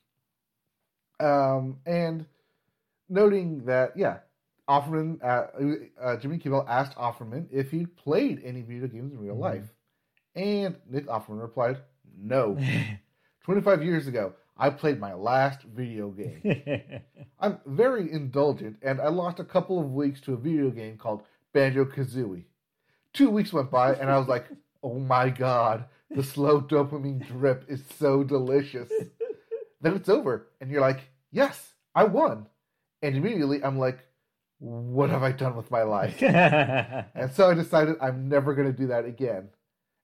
Um, and noting that, yeah, Offerman, uh, uh, Jimmy Kimmel asked Offerman if he'd played any video games in real Mhm. life. And Nick Offerman replied, No. 25 years ago, I played my last video game. I'm very indulgent, and I lost a couple of weeks to a video game called Banjo Kazooie. Two weeks went by, and I was like, oh my god, the slow dopamine drip is so delicious. then it's over, and you're like, yes, I won. And immediately I'm like, what have I done with my life? And so I decided I'm never going to do that again.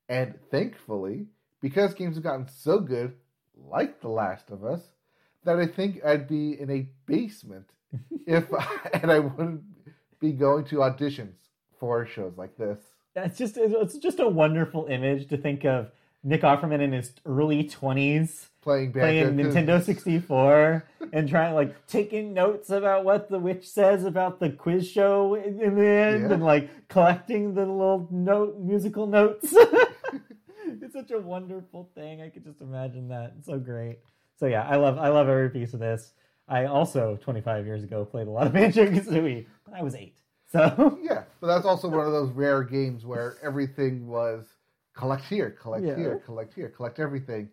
And thankfully, because games have gotten so good, like The Last of Us, that I think I'd be in a basement if I, and I wouldn't be going to auditions for shows like this. That's just it's just a wonderful image to think of Nick Offerman in his early twenties Playing playing Nintendo 64 and trying like taking notes about what the witch says about the quiz show in, in the end Yeah. and like collecting the little note musical notes. it's such a wonderful thing. I could just imagine that. It's so great. So yeah, I love I love every piece of this. I also 25 years ago played a lot of Banjo Kazooie, but I was eight. So Yeah, but that's also one of those rare games where everything was collect here, collect Yeah. here, collect here, collect everything.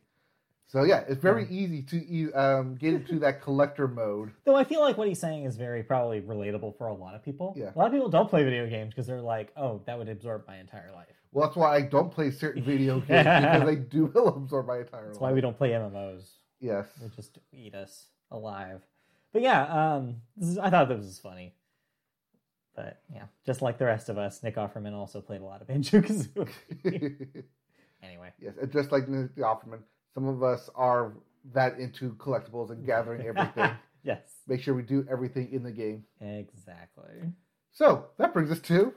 So yeah, it's very easy to um, get into that collector mode. Though I feel like what he's saying is very probably relatable for a lot of people. Yeah. A lot of people don't play video games because they're like, oh, that would absorb my entire life. Well, that's why I don't play certain video games because they do will absorb my entire That's life. why we don't play MMOs. Yes. They just eat us alive. But yeah, um, this is, I thought this was funny. But yeah, just like the rest of us, Nick Offerman also played a lot of Banjo Kazooie. anyway, yes, and just like Nick Offerman, some of us are that into collectibles and gathering everything. yes, Make sure we do everything in the game. exactly. So that brings us to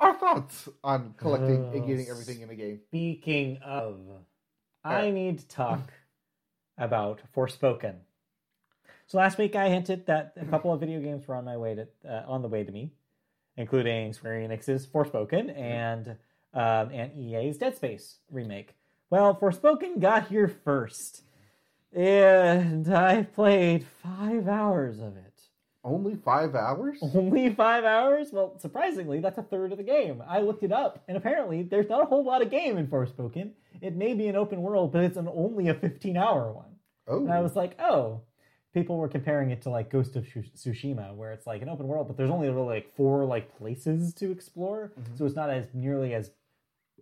our thoughts on collecting and Oh, getting everything in a game. Speaking of, I Uh, need to talk about Forspoken. So last week I hinted that a couple of video games were on my way to uh, on the way to me, including Square Enix's Forspoken and um, and EA's Dead Space remake. Well, Forspoken got here first, and I played five hours of it. Only five hours? Only five hours? Well, surprisingly, that's a third of the game. I looked it up, and apparently, there's not a whole lot of game in Forspoken. It may be an open world, but it's an only a 15 hour one. Oh, And I oh. was like, oh. People were comparing it to like Ghost of Tsushima, where it's like an open world, but there's only really like four like places to explore, mm-hmm. so it's not as nearly as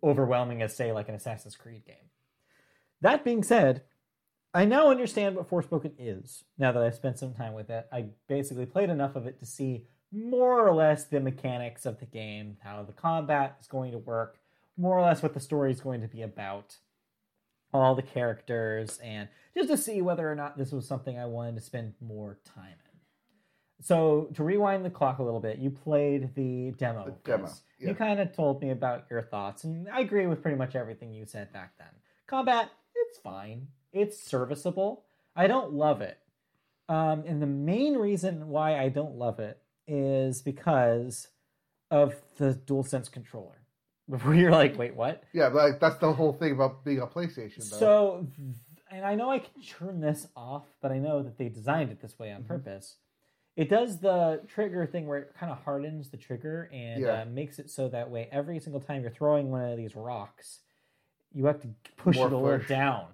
overwhelming as say like an Assassin's Creed game. That being said, I now understand what Forspoken is. Now that I've spent some time with it, I basically played enough of it to see more or less the mechanics of the game, how the combat is going to work, more or less what the story is going to be about, all the characters, and just to see whether or not this was something I wanted to spend more time in. So to rewind the clock a little bit, you played the demo. The demo, yeah. You kind of told me about your thoughts, and I agree with pretty much everything you said back then. Combat, it's fine. It's serviceable. I don't love it. Um, and the main reason why I don't love it is because of the DualSense controller. Before you're like, wait, what? yeah, but like, that's the whole thing about being a PlayStation. Though. So, and I know I can turn this off, but I know that they designed it this way on Mhm. purpose. It does the trigger thing where it kind of hardens the trigger and Yeah. uh, makes it so that way every single time you're throwing one of these rocks, you have to push More it a little down.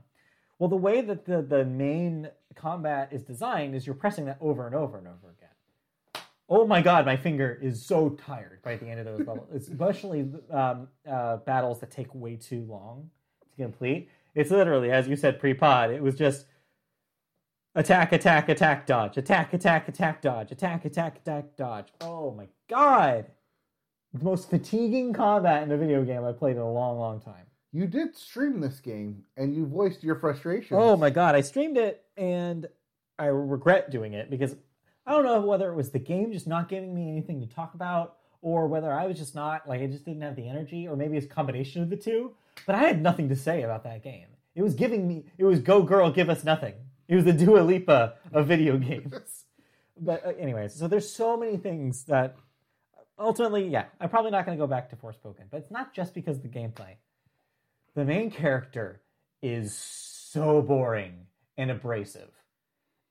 Well, the way that the the main combat is designed is you're pressing that over and over and over again. Oh my god, my finger is so tired by the end of those levels, especially um, uh, battles that take way too long to complete. It's literally, as you said pre-pod, it was just attack, attack, attack, dodge, attack, attack, attack, dodge, attack, attack, attack, dodge. Oh my god, the most fatiguing combat in a video game I've played in a long, long time. You did stream this game, and you voiced your frustration. Oh my god, I streamed it and I regret doing it because I don't know whether it was the game just not giving me anything to talk about or whether I was just not like I just didn't have the energy or maybe it's a combination of the two. But I had nothing to say about that game. It was giving me it was go girl give us nothing. It was the Dua Lipa of video games. but uh, anyways, so there's so many things that ultimately, yeah, I'm probably not going to go back to Forspoken, but it's not just because of the gameplay. The main character is so boring and abrasive.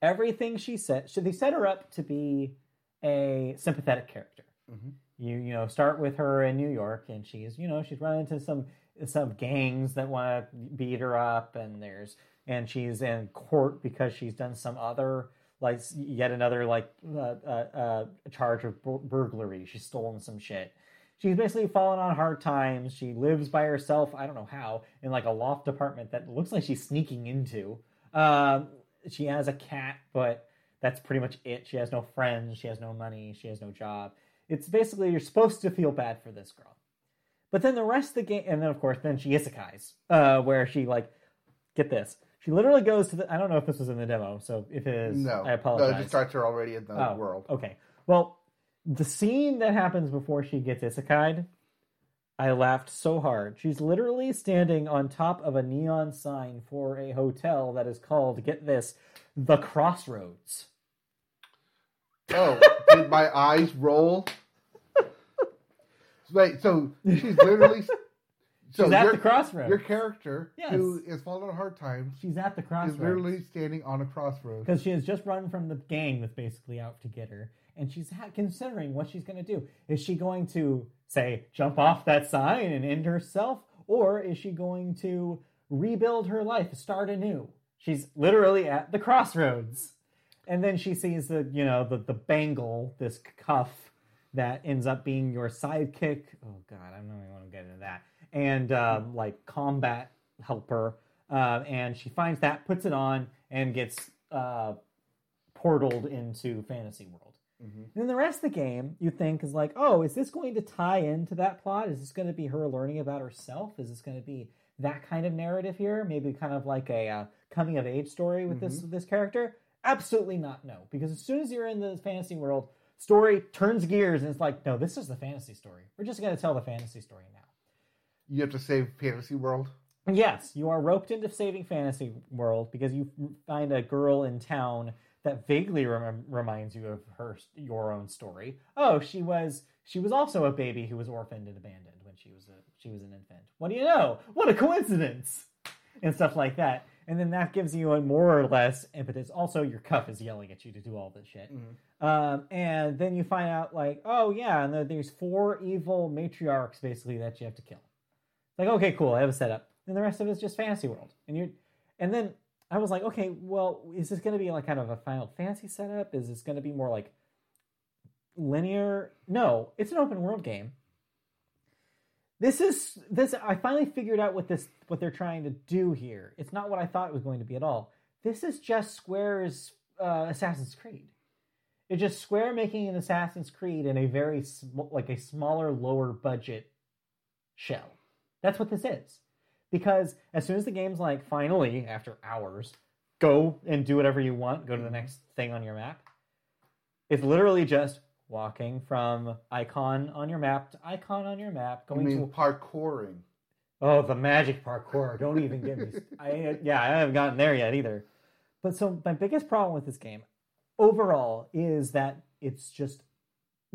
Everything she said, should they set her up to be a sympathetic character? Mhm. You you know start with her in New York, and she's you know she's run into some some gangs that want to beat her up, and there's and she's in court because she's done some other like yet another like uh, uh, uh, charge of bur- burglary. She's stolen some shit. She's basically fallen on hard times. She lives by herself. I don't know how in like a loft apartment that looks like she's sneaking into. Um, she has a cat, but that's pretty much it. She has no friends. She has no money. She has no job. It's basically you're supposed to feel bad for this girl. But then the rest of the game, and then of course, then she isekais, uh, where she like, get this, she literally goes to the. I don't know if this was in the demo, so if it is, no, I No, apologize. it just starts her already in the Oh, world. Okay. Well, the scene that happens before she gets isekai'd, I laughed so hard. She's literally standing on top of a neon sign for a hotel that is called, get this, the Crossroads. Oh, did my eyes roll? Wait, so she's literally. So She's at your, the crossroads. Your character, Yes. who is falling on hard times, She's at the is crossroads. literally standing on a crossroads. because she has just run from the gang that's basically out to get her and she's ha- considering what she's going to do. Is she going to say jump off that sign and end herself? Or is she going to rebuild her life start anew? She's literally at the crossroads. And then she sees the you know the, the bangle this cuff that ends up being your sidekick. Oh god i don't even want to get into that. And um, like combat helper. Uh, and she finds that puts it on and gets uh, portaled into fantasy world Mhm. then the rest of the game you think is like oh is this going to tie into that plot? Is this going to be her learning about herself? Is this going to be that kind of narrative here? Maybe kind of like a uh, coming of age story with this this character? Absolutely not no. Because as soon as you're in the fantasy world story turns gears and it's like no this is the fantasy story. We're just going to tell the fantasy story now. You have to save fantasy world. Yes, you are roped into saving fantasy world because you find a girl in town that vaguely rem- reminds you of her your own story. Oh, she was she was also a baby who was orphaned and abandoned when she was a she was an infant. What do you know? What a coincidence! And stuff like that. And then that gives you a more or less impetus. Also, your cuff is yelling at you to do all this shit. Um, and then you find out like, oh yeah, and there- there's four evil matriarchs basically that you have to kill. Like, okay, cool, I have a setup. And the rest of it's just fantasy world. And you and then I was like, okay, well, is this gonna be like kind of a Final Fantasy setup? Is this gonna be more like linear? No, it's an open world game. This is this I finally figured out what this what they're trying to do here. It's not what I thought it was going to be at all. This is just Square's uh, Assassin's Creed. It's just Square making an Assassin's Creed in a very sm- like a smaller, lower budget shell. That's what this is. Because as soon as the game's like, finally, after hours, go and do whatever you want, go to the next thing on your map, it's literally just walking from icon on your map to icon on your map, going mean, to parkouring. Oh, the magic parkour! Don't even get me. I yeah, I haven't gotten there yet either. But so my biggest problem with this game, overall, is that it's just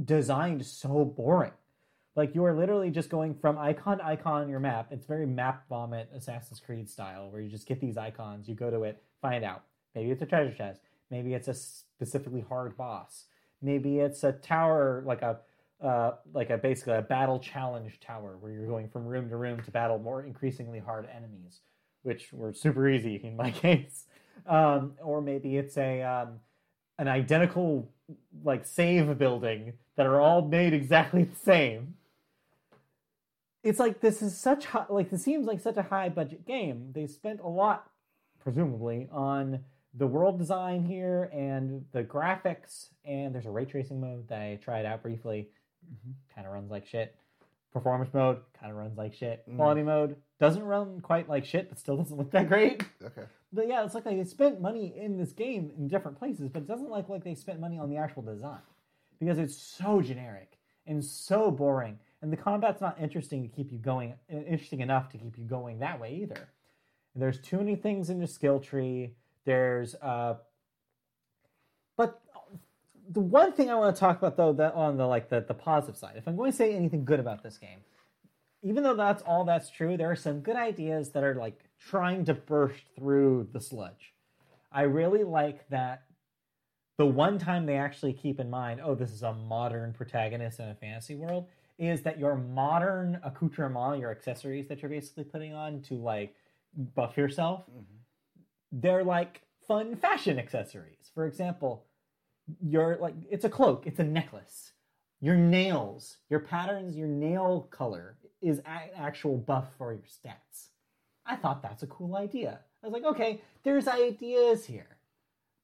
designed so boring. Like you are literally just going from icon to icon on your map. It's very map vomit Assassin's Creed style, where you just get these icons, you go to it, find out. Maybe it's a treasure chest. Maybe it's a specifically hard boss. Maybe it's a tower, like a uh, like a basically a battle challenge tower where you're going from room to room to battle more increasingly hard enemies, which were super easy in my case. Um, or maybe it's a um, an identical like save building that are all made exactly the same. It's like this is such high, like this seems like such a high budget game. They spent a lot, presumably, on the world design here and the graphics. And there's a ray tracing mode that I tried out briefly. Mm-hmm. Kind of runs like shit. Performance mode kind of runs like shit. Mm. Quality mode doesn't run quite like shit, but still doesn't look that great. Okay. But yeah, it's like they spent money in this game in different places, but it doesn't look like they spent money on the actual design because it's so generic and so boring, and the combat's not interesting to keep you going, interesting enough to keep you going that way either. And there's too many things in your skill tree. There's, uh, but the one thing I want to talk about though, that on the like the the positive side, if I'm going to say anything good about this game, even though that's all that's true, there are some good ideas that are like trying to burst through the sludge. I really like that the one time they actually keep in mind, oh, this is a modern protagonist in a fantasy world, is that your modern accoutrement, your accessories that you're basically putting on to like buff yourself, mm-hmm. they're like fun fashion accessories. For example, your like it's a cloak, it's a necklace. Your nails, your patterns, your nail color is a- actual buff for your stats. I thought that's a cool idea. I was like, okay, there's ideas here.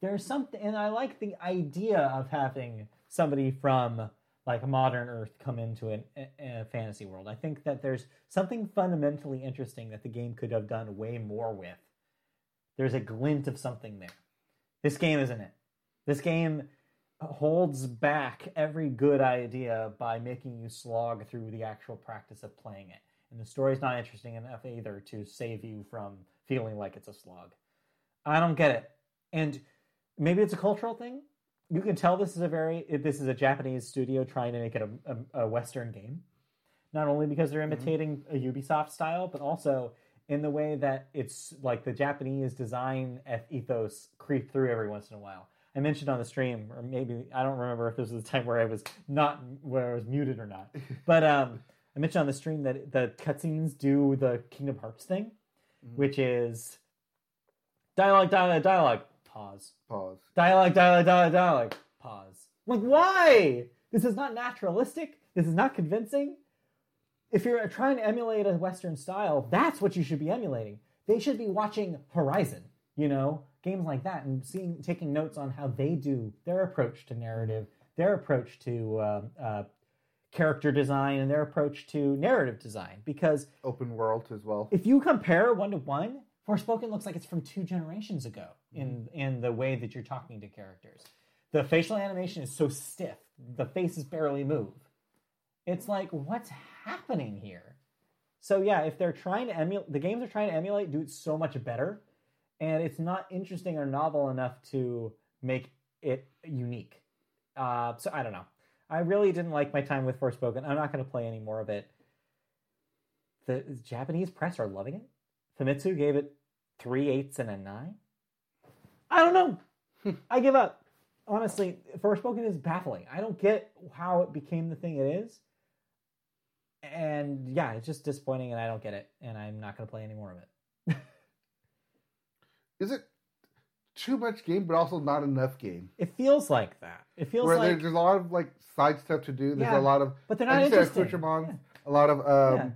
There's something, and I like the idea of having somebody from like modern Earth come into an, a fantasy world. I think that there's something fundamentally interesting that the game could have done way more with. There's a glint of something there. This game isn't it. This game holds back every good idea by making you slog through the actual practice of playing it. And the story's not interesting enough either to save you from feeling like it's a slog. I don't get it. And maybe it's a cultural thing. You can tell this is a very this is a Japanese studio trying to make it a, a, a Western game. Not only because they're imitating a Ubisoft style, but also in the way that it's like the Japanese design ethos creep through every once in a while. I mentioned on the stream, or maybe I don't remember if this was the time where I was not where I was muted or not. But um, I mentioned on the stream that the cutscenes do the Kingdom Hearts thing, which is dialogue, dialogue, dialogue, pause, Pause. dialogue, dialogue, dialogue, dialogue, pause. Like, why? This is not naturalistic. This is not convincing. If you're trying to emulate a Western style, that's what you should be emulating. They should be watching Horizon, you know, games like that, and seeing, taking notes on how they do their approach to narrative, their approach to uh, uh, character design, and their approach to narrative design. Because Open world as well. if you compare one to one, Forspoken looks like it's from two generations ago in in the way that you're talking to characters. The facial animation is so stiff; the faces barely move. It's like, what's happening here? So yeah, if they're trying to emulate, the games are trying to emulate, do it so much better, and it's not interesting or novel enough to make it unique. Uh, so I don't know. I really didn't like my time with Forspoken. I'm not going to play any more of it. The Japanese press are loving it. Famitsu gave it three eights and a nine. I don't know. I give up. Honestly, Forspoken is baffling. I don't get how it became the thing it is. And yeah, it's just disappointing and I don't get it. And I'm not going to play any more of it. Is it too much game, but also not enough game? It feels like that. It feels Where like. there's a lot of like side stuff to do. There's Yeah, a lot of But they're not like you said, interesting. accoutrements, a lot of um,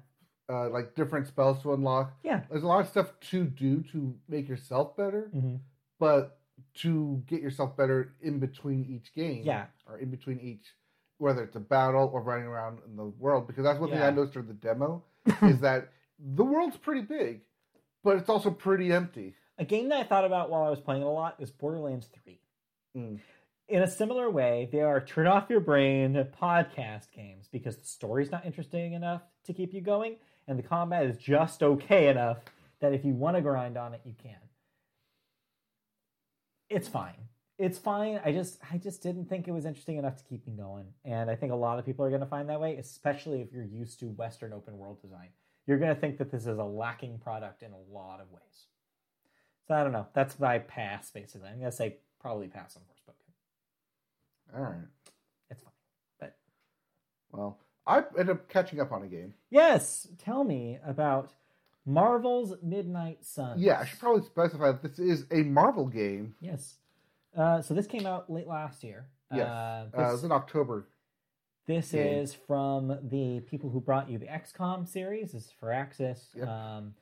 uh, like different spells to unlock. Yeah. There's a lot of stuff to do to make yourself better, hmm but to get yourself better in between each game, Yeah. or in between each, whether it's a battle or running around in the world. Because that's one thing Yeah. I noticed during the demo is that the world's pretty big, but it's also pretty empty. A game that I thought about while I was playing it a lot is Borderlands 3. Mm. In a similar way, they are turn off your brain podcast games because the story's not interesting enough to keep you going, and the combat is just okay enough that if you want to grind on it, you can. It's fine. It's fine. I just I just didn't think it was interesting enough to keep me going. And I think a lot of people are going to find that way, especially if you're used to Western open world design. You're going to think that this is a lacking product in a lot of ways. So I don't know. That's my pass, basically. I'm going to say probably pass on Forspoken. All right. It's fine. But Well, I ended up catching up on a game. Yes, tell me about Marvel's Midnight Sun. Yeah, I should probably specify that this is a Marvel game. Yes. Uh, so this came out late last year. Yes, Uh, uh, it this was in October. this game. is from the people who brought you the XCOM series. This is Firaxis. Yep. Um,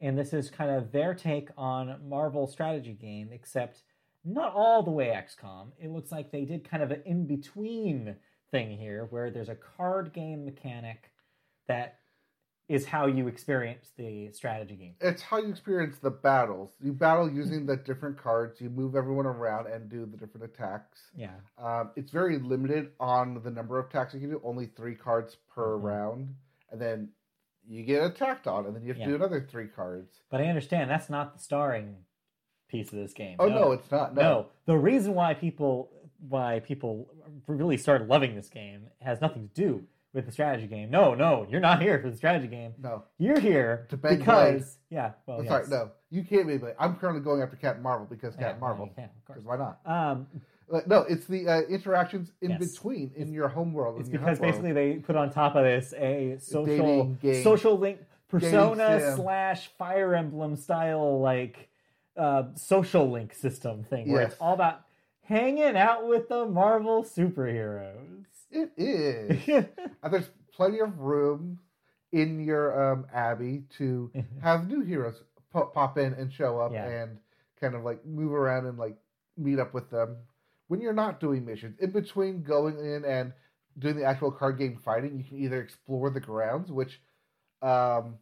and this is kind of their take on Marvel strategy game, except not all the way XCOM. It looks like they did kind of an in between thing here, where there's a card game mechanic that is how you experience the strategy game. It's how you experience the battles. You battle using the different cards. You move everyone around and do the different attacks. Yeah. Um, it's very limited on the number of attacks you can do. Only three cards per Mhm. round, and then you get attacked on, and then you have to do another three cards. But I understand that's not the starring piece of this game. Oh no, it's not. No, no. The reason why people why people really started loving this game has nothing to do with the strategy game. No, no, you're not here for the strategy game. no. You're here To bang because yeah. Well, yes. sorry, no. You can't be. But I'm currently going after Captain Marvel because Yeah, Captain Marvel. yeah, of course. Because why not? Um, Uh, no, it's the uh, interactions in Yes. between in your home world. it's because home world. basically they put on top of this a social game. social link persona slash Fire Emblem style like uh, social link system thing where Yes. it's all about hanging out with the Marvel superheroes. it is. And there's plenty of room in your um, abbey to have new heroes po- pop in and show up Yeah. and kind of like move around and like meet up with them when you're not doing missions. In between going in and doing the actual card game fighting, you can either explore the grounds, which um,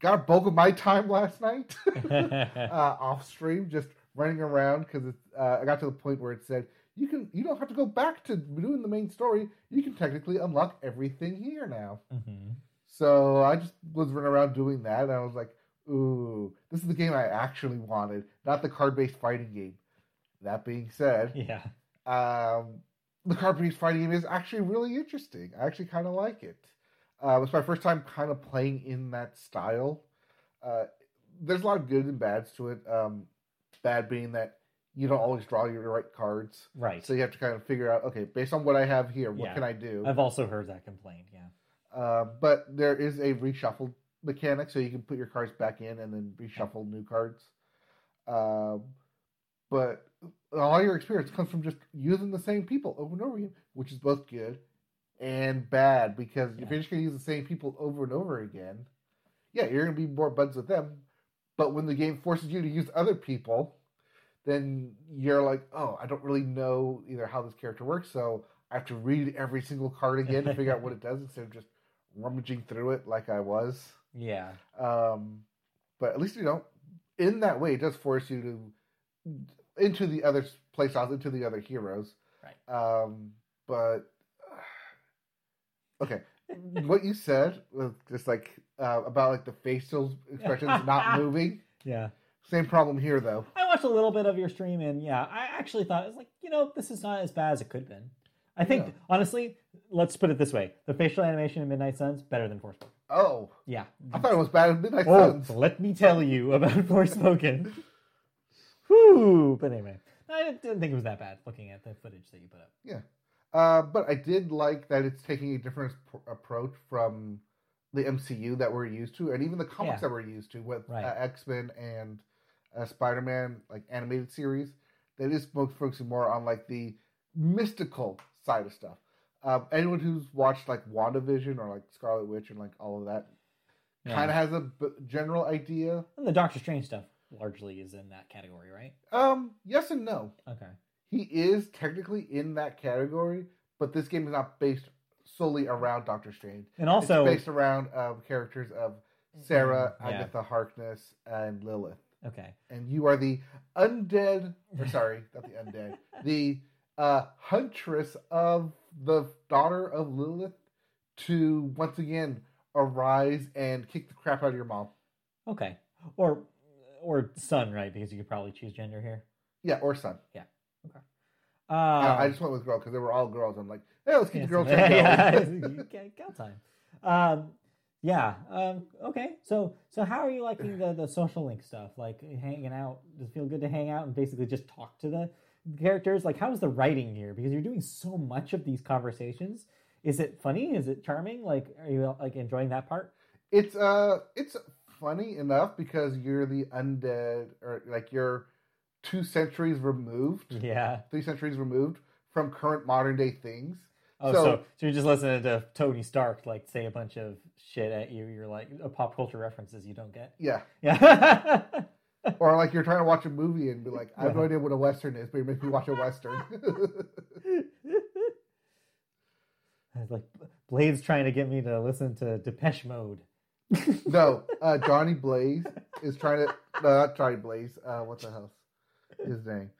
got a bulk of my time last night uh, off stream, just running around because uh, I got to the point where it said you can you don't have to go back to doing the main story. You can technically unlock everything here now. Mhm. So I just was running around doing that, and I was like, "Ooh, this is the game I actually wanted, not the card-based fighting game." That being said, Yeah. um, the card-based fighting game is actually really interesting. I actually kind of like it. Uh, it's my first time kind of playing in that style. Uh, there's a lot of good and bads to it. Um, bad being that you don't always draw your right cards, Right. so you have to kind of figure out, okay, based on what I have here, what Yeah. can I do? I've also heard that complaint. Yeah. Uh, but there is a reshuffle mechanic, so you can put your cards back in and then reshuffle new cards. Um, but all your experience comes from just using the same people over and over again, which is both good and bad because if you're just going to use the same people over and over again, yeah, you're going to be more buds with them. But when the game forces you to use other people, then you're like, oh, I don't really know either how this character works, so I have to read every single card again to figure out what it does instead of just rummaging through it like I was. Yeah. Um, but at least you know, in that way, it does force you to into the other playstyles, into the other heroes. Right. Um, but okay, what you said was just like uh, about like the facial expressions not moving. Yeah. Same problem here, though. I watched a little bit of your stream, and yeah, I actually thought it was like, you know, this is not as bad as it could have been. I think, Yeah. honestly, let's put it this way: the facial animation in Midnight Suns better than Forspoken. Oh, Yeah. I thought it was bad at Midnight Oh, Suns. let me tell you about Forspoken. Whew. But anyway, I didn't think it was that bad looking at the footage that you put up. Yeah. Uh, but I did like that it's taking a different p- approach from the MCU that we're used to, and even the comics Yeah. that we're used to with Right. uh, X Men and uh, Spider Man, like animated series. That is focusing more on like the mystical side of stuff. Um, anyone who's watched like WandaVision or like Scarlet Witch and like all of that Yeah. kind of has a b- general idea. And the Doctor Strange stuff largely is in that category, right? Um, yes and no. Okay. he is technically in that category, but this game is not based solely around Doctor Strange. And also, it's based around um, characters of Sarah, Mm, yeah. Agatha Harkness, and Lilith. okay. And you are the undead, or sorry, not the undead, the uh, huntress of the daughter of Lilith to once again arise and kick the crap out of your mom. Okay. Or or son, right? Because you could probably choose gender here. Yeah, or son. Uh, I I just went with girl because they were all girls. I'm like, hey, let's keep Yes. the yeah, going. got time. Um, yeah. Um, okay. So, so how are you liking the the social link stuff? Like hanging out? Does it feel good to hang out and basically just talk to the characters? Like, how is the writing here? Because you're doing so much of these conversations. Is it funny? Is it charming? Like, are you like enjoying that part? It's uh, it's funny enough because you're the undead, or like you're two centuries removed, Yeah. three centuries removed from current modern day things. Oh, So- so, so you're just listening to Tony Stark like say a bunch of shit at you. You're like uh, pop culture references you don't get. Yeah, Yeah. or like you're trying to watch a movie and be like, I have no idea what a western is, but you make me watch a western. Like Blade's trying to get me to listen to Depeche Mode. no, uh, Johnny Blaze is trying to. No, not Johnny Blaze. Uh, what the hell's his name?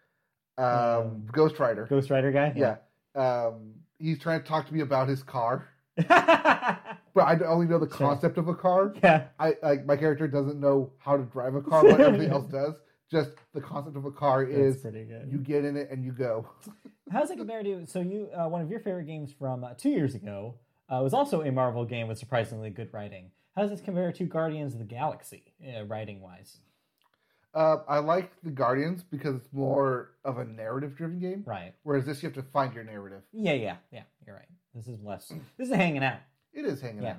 Um, Um, Ghost Rider. Ghost Rider guy. Yeah. Um, he's trying to talk to me about his car, but I only know the Sure. concept of a car. yeah. I like my character doesn't know how to drive a car, but everything else does. Just the concept of a car That's is you get in it and you go. How's it compared to? So you, uh, one of your favorite games from uh, two years ago, uh, was also a Marvel game with surprisingly good writing. How does this compare to Guardians of the Galaxy, uh, writing wise? Uh, I like the Guardians because it's more of a narrative-driven game, Right. whereas this you have to find your narrative. Yeah, yeah, yeah. You're right. This is less. This is hanging out. It is hanging Yeah.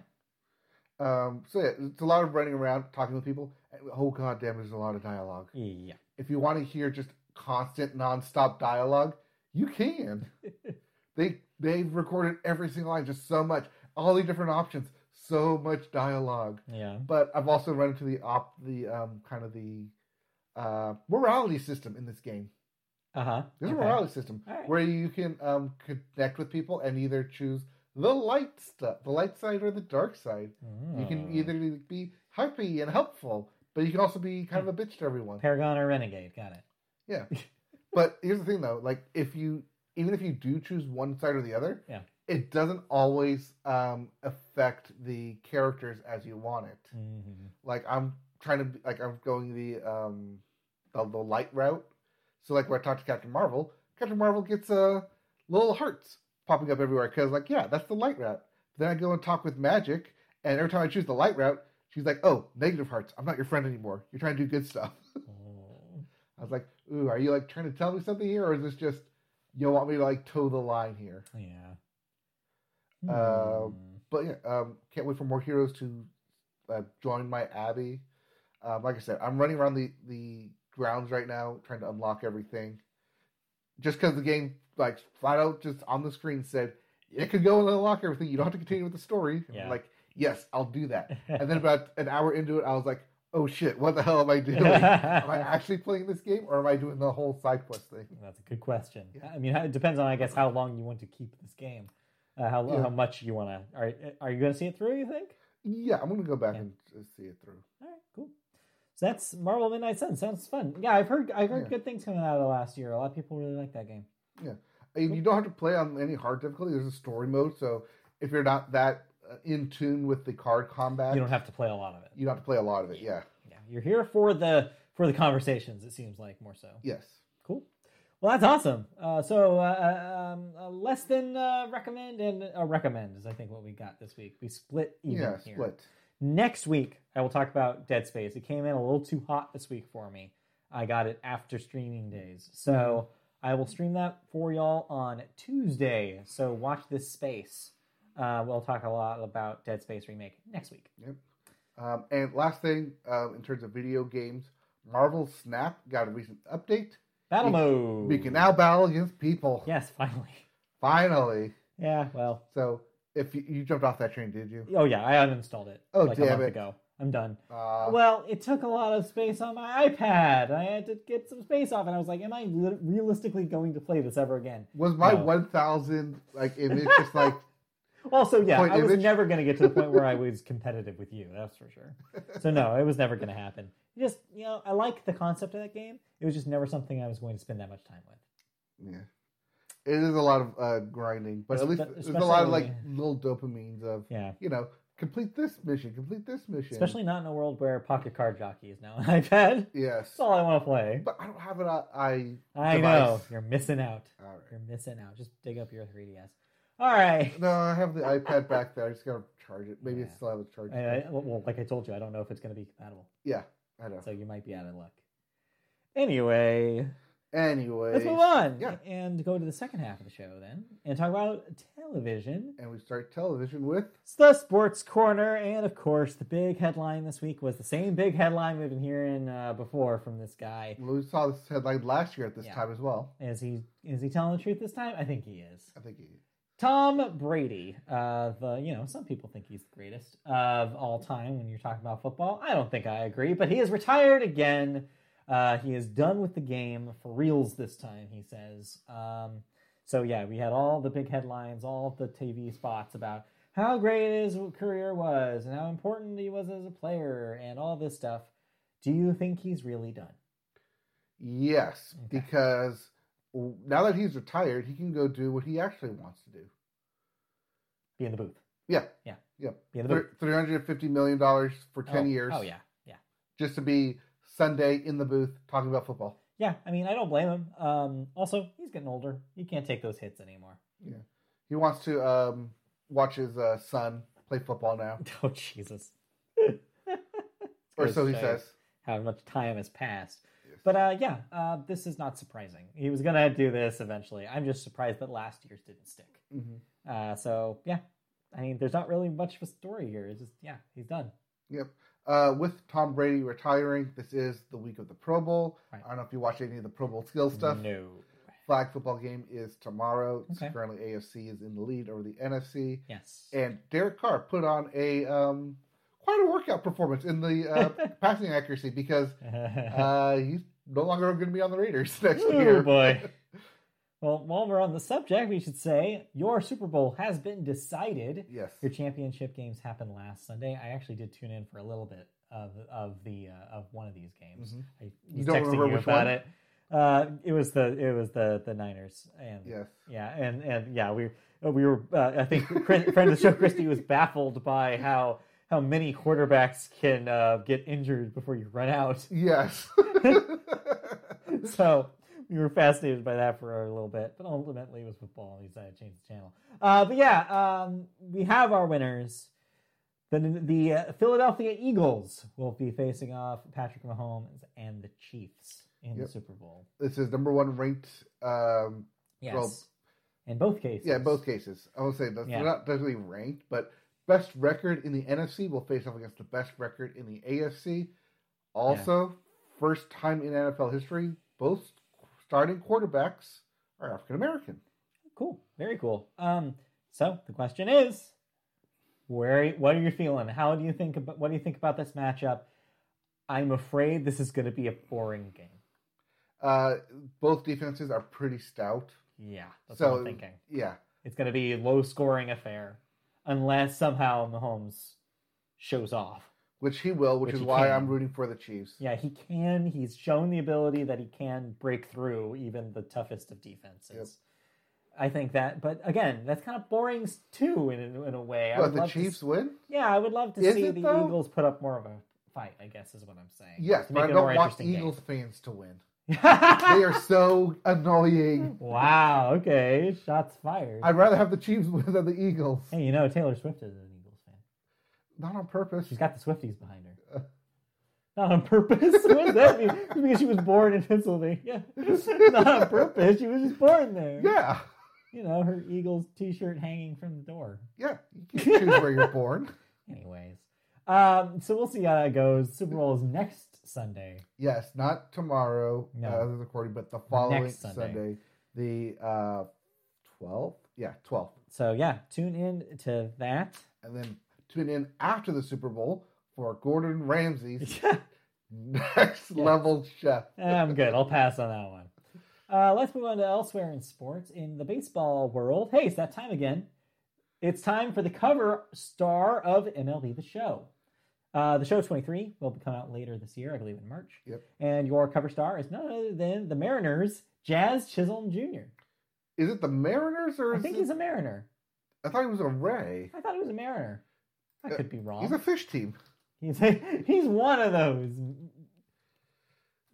out. Um, so yeah, it's a lot of running around, talking with people. Oh god damn, there's a lot of dialogue. Yeah. If you want to hear just constant, nonstop dialogue, you can. they they've recorded every single line, just so much, all the different options, so much dialogue. Yeah. But I've also run into the op, the um, kind of the uh, morality system in this game. Uh huh. There's a morality system All right. where you can um, connect with people and either choose the light stuff, the light side or the dark side. You can Hmm. either be happy and helpful, but you can also be kind of a bitch to everyone. Paragon or Renegade. Got it. Yeah. but here's the thing though, like if you even if you do choose one side or the other, Yeah. it doesn't always um, affect the characters as you want it. Mhm. Like I'm trying to be, like I'm going the um the, the light route. So like when I talk to Captain Marvel, Captain Marvel gets uh, little hearts popping up everywhere because like yeah, that's the light route. But Then I go and talk with Magik, and every time I choose the light route, she's like, "Oh, negative hearts. I'm not your friend anymore. You're trying to do good stuff." Oh. I was like, "Ooh, are you like trying to tell me something here, or is this just you want me to like toe the line here?" Yeah. Uh, Hmm. But yeah, um, can't wait for more heroes to uh, join my abbey. Um, like I said, I'm running around the the grounds right now, trying to unlock everything. Just because the game, like flat out, just on the screen said it could go and unlock everything. You don't have to continue with the story. Yeah. like, yes, I'll do that. and then about an hour into it, I was like, oh shit, what the hell am I doing? am I actually playing this game, or am I doing the whole side quest thing? That's a good question. Yeah. I mean, it depends on, I guess, how long you want to keep this game. Uh, how Yeah. how much you want to. Are are you going to see it through? You think? Yeah, I'm gonna go back Yeah. and uh, see it through. All right, cool. So that's Marvel Midnight Sun. Sounds fun. Yeah, I've heard I've heard Yeah. good things coming out of the last year. A lot of people really like that game. Yeah, And you don't have to play on any hard difficulty. There's a story mode, so if you're not that uh, in tune with the card combat, You don't have to play a lot of it. you don't have to play a lot of it. Yeah. Yeah, you're here for the for the conversations. It seems like more so. Yes. Cool. Well, that's awesome. Uh, so uh, um, uh, less than uh, recommend and uh, recommend is I think what we got this week. We split even yeah. here. Split. Next week, I will talk about Dead Space. It came in a little too hot this week for me. I got it after streaming days. So I will stream that for y'all on Tuesday. So watch this space. Uh, we'll talk a lot about Dead Space Remake next week. Um, and last thing, um, in terms of video games, Marvel Snap got a recent update. Battle We- mode. We can now battle against people. Yes, finally. Finally. Yeah, well. So if you, you jumped off that train, did you? Oh, yeah, I uninstalled it. Oh, like a damn month it. ago. I'm done. Uh, well, it took a lot of space on my iPad. I had to get some space off, and I was like, "Am I li- realistically going to play this ever again?" was my No. 1,000 like image just like Also, yeah, Point I was image? never going to get to the point where I was competitive with you. That's for sure. So no, it was never going to happen. Just you know, I like the concept of that game. It was just never something I was going to spend that much time with. Yeah. It is a lot of uh, grinding, but at least there's a lot of like little dopamines of, Yeah, you know, complete this mission, complete this mission. especially not in a world where Pocket Card Jockey is now an iPad. yes. That's all I want to play. But I don't have an uh, I. I device. know you're missing out. All right. You're missing out. Just dig up your 3DS. All right. No, I have the iPad back there. I just gotta charge it. Maybe Yeah. it still have a charge. I, I, well, like I told you, I don't know if it's going to be compatible, yeah, I know. so you might be out of luck. Anyway, Anyway, Let's move on Yeah. and go to the second half of the show then and talk about television. And we start television with It's the sports corner, and of course, the big headline this week was the same big headline we've been hearing uh, before from this guy. we saw this headline last year at this Yeah. time as well. Is he is he telling the truth this time? I think he is. I think he. Tom Brady, uh, the you know some people think he's the greatest of all time when you're talking about football. I don't think I agree, but he is retired again. Uh, he is done with the game for reals this time. He says. Um, so yeah, we had all the big headlines, all the TV spots about how great his career was and how important he was as a player and all this stuff. Do you think he's really done? Yes, Okay. because now that he's retired, he can go do what he actually wants to do. Be in the booth. Yeah, Yeah. yeah. Be in the booth. Three hundred fifty million dollars for ten oh, years. Oh yeah, yeah. just to be Sunday in the booth talking about football. Yeah, I mean, I don't blame him. Um, also, he's getting older. He can't take those hits anymore. Yeah, he wants to um, watch his uh, son play football now, Oh, Jesus. or so he says. How much time has passed. Yes. But uh, yeah, uh, this is not surprising. He was going to do this eventually. I'm just surprised that last year's didn't stick. Mhm. Uh, so, yeah. I mean, there's not really much of a story here. It's just, yeah, he's done. Yep. Uh, with Tom Brady retiring, this is the week of the Pro Bowl. Right. I don't know if you watch any of the Pro Bowl skill stuff. No. Flag football game is tomorrow. Okay. Currently, AFC is in the lead over the NFC. Yes. And Derek Carr put on a um, quite a workout performance in the uh, passing accuracy because uh, he's no longer going to be on the Raiders next oh, year. boy. Well, while we're on the subject, we should say your Super Bowl has been decided. Yes. Your championship games happened last Sunday. I actually did tune in for a little bit of of the uh, of one of these games. Mhm. I You was don't texting remember you which about one? it. Uh, it was the it was the the Niners and Yes. yeah and and yeah we we were uh, I think friend of the show Christy was baffled by how how many quarterbacks can uh, get injured before you run out. Yes. so we were fascinated by that for a little bit, but ultimately it was football. and We decided to change the channel. Uh, but yeah, um, we have our winners. The the uh, Philadelphia Eagles will be facing off Patrick Mahomes and the Chiefs in Yep. the Super Bowl. this is number one ranked. Um, Yes, Well, in both cases. yeah, in both cases. I will say that's Yeah. they're not definitely ranked, but best record in the NFC will face off against the best record in the AFC. Also, first time in NFL history, both starting quarterbacks are African American. Cool, very cool. Um, so the question is, where what are you feeling? How do you think about what do you think about this matchup? I'm afraid this is going to be a boring game. Uh, both defenses are pretty stout. Yeah, that's so what I'm thinking. yeah, It's going to be a low scoring affair unless somehow Mahomes shows off. Which he will, which, Which is why can. I'm rooting for the Chiefs. Yeah, he can. He's shown the ability that he can break through even the toughest of defenses. I think that, but again, that's kind of boring too in a, in a way. Would the love to Chiefs s- win? yeah, I would love to Is see the though? Eagles put up more of a fight. I guess is what I'm saying. Yes, but I don't want Eagles fans to win. They are so annoying. wow. Okay, shots fired. I'd rather have the Chiefs win than the Eagles. Hey, you know Taylor Swift is an Eagles fan. Not on purpose. She's got the Swifties behind her. Not on purpose. what does that mean? Because she was born in Pennsylvania. Yeah. Not on purpose. She was just born there. Yeah, You know, her Eagles t-shirt hanging from the door. yeah. You can choose where you're born. Anyways. Um, so we'll see how that goes. Super Bowl is next Sunday. Yes, not tomorrow, No. uh, the recording, but the following Next Sunday. Sunday. the uh, 12th. Yeah, 12th. So yeah, tune in to that. And then tune in after the Super Bowl for Gordon Ramsay's next level chef. I'm good. I'll pass on that one. Uh, let's move on to elsewhere in sports. In the baseball world, hey, it's that time again. It's time for the cover star of MLB The Show. Uh, the show 23 will come out later this year, I believe in March. Yep. And your cover star is none other than the Mariners, Jazz Chisholm Jr. Is it the Mariners or I think it- he's a Mariner. I thought he was a Ray. I thought he was a Mariner. I could be wrong. He's a fish team. He's he's one of those.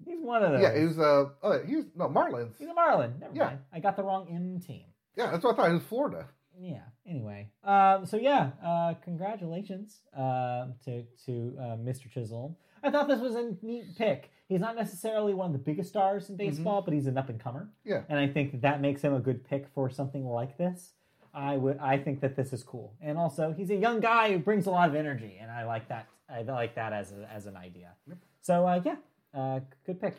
He's one of those. Yeah, he was uh oh, he was no Marlins. He's a Marlin. Never Yeah. mind. I got the wrong M team. Yeah, that's what I thought. He was Florida. yeah. Anyway, um, so yeah, uh, congratulations uh, to to uh, Mr. Chisholm. I thought this was a neat pick. He's not necessarily one of the biggest stars in baseball, but he's an up and comer, Yeah. and I think that makes him a good pick for something like this. I would, I think that this is cool, and also he's a young guy who brings a lot of energy, and I like that. I like that as a, as an idea. So uh, yeah, uh, good pick.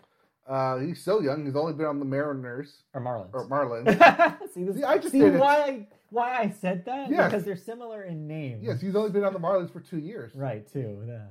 Uh, he's so young. He's only been on the Mariners Or Marlins. or Marlins. see, this, See, I just see why I, why I said that? Yes. Because they're similar in name. yes, he's only been on the Marlins for two years. Right, too. Yeah.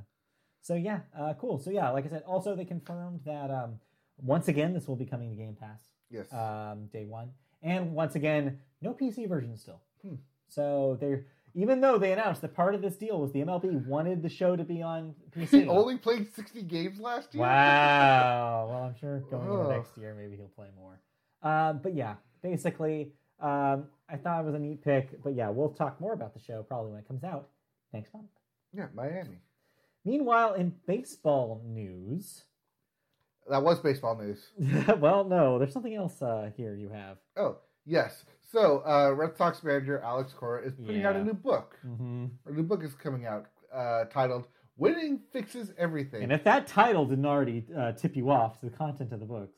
So yeah, uh, cool. So yeah, like I said, also they confirmed that um, once again this will be coming to Game Pass Yes. um, day one, and once again no PC version still. Hmm. So they're even though they announced that part of this deal was the MLB wanted the show to be on PC. he only played 60 games last year. Wow. well, I'm sure going into next year, maybe he'll play more. Um, but yeah, basically, um, I thought it was a neat pick. But yeah, we'll talk more about the show probably when it comes out next month. Yeah, Miami. Meanwhile, in baseball news, That was baseball news. well, no, there's something else uh, here you have. Oh, yes. So, uh, Red Sox manager Alex Cora is putting out a new book. Mm-hmm. A new book is coming out uh, titled "Winning Fixes Everything." And if that title didn't already uh, tip you off to the content of the book,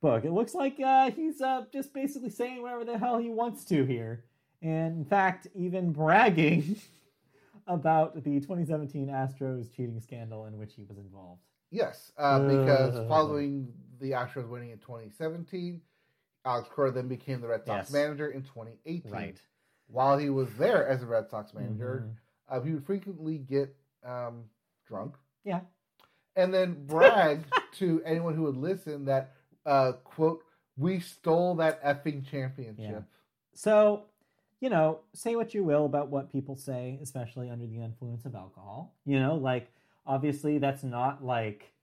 book, it looks like uh, he's uh, just basically saying whatever the hell he wants to here, and in fact, even bragging about the 2017 Astros cheating scandal in which he was involved. yes, uh, because following the Astros winning in 2017, Alex Cora then became the Red Sox Yes. manager in 2018. Right. While he was there as a Red Sox manager, Mhm. uh, he would frequently get um, drunk Yeah. and then brag to anyone who would listen that uh, quote we stole that effing championship. So, you know, say what you will about what people say, especially under the influence of alcohol. You know, like obviously that's not like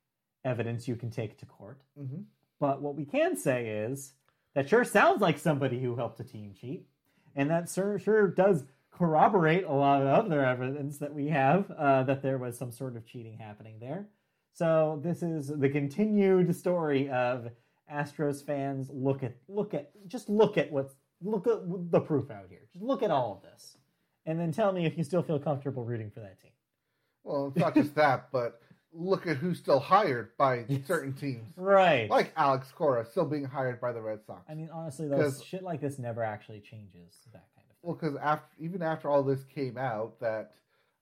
evidence you can take to court. hmm But what we can say is that sure sounds like somebody who helped a team cheat, and that sure sure does corroborate a lot of other evidence that we have uh, that there was some sort of cheating happening there. So this is the continued story of Astros fans. Look at look at just look at what's look at the proof out here. Just look at all of this, and then tell me if you still feel comfortable rooting for that team. Well, it's not just that, but look at who's still hired by Yes. certain teams, Right. like Alex Cora, still being hired by the Red Sox. I mean, honestly, though, shit like this never actually changes that kind of thing. Well, because after even after all this came out, that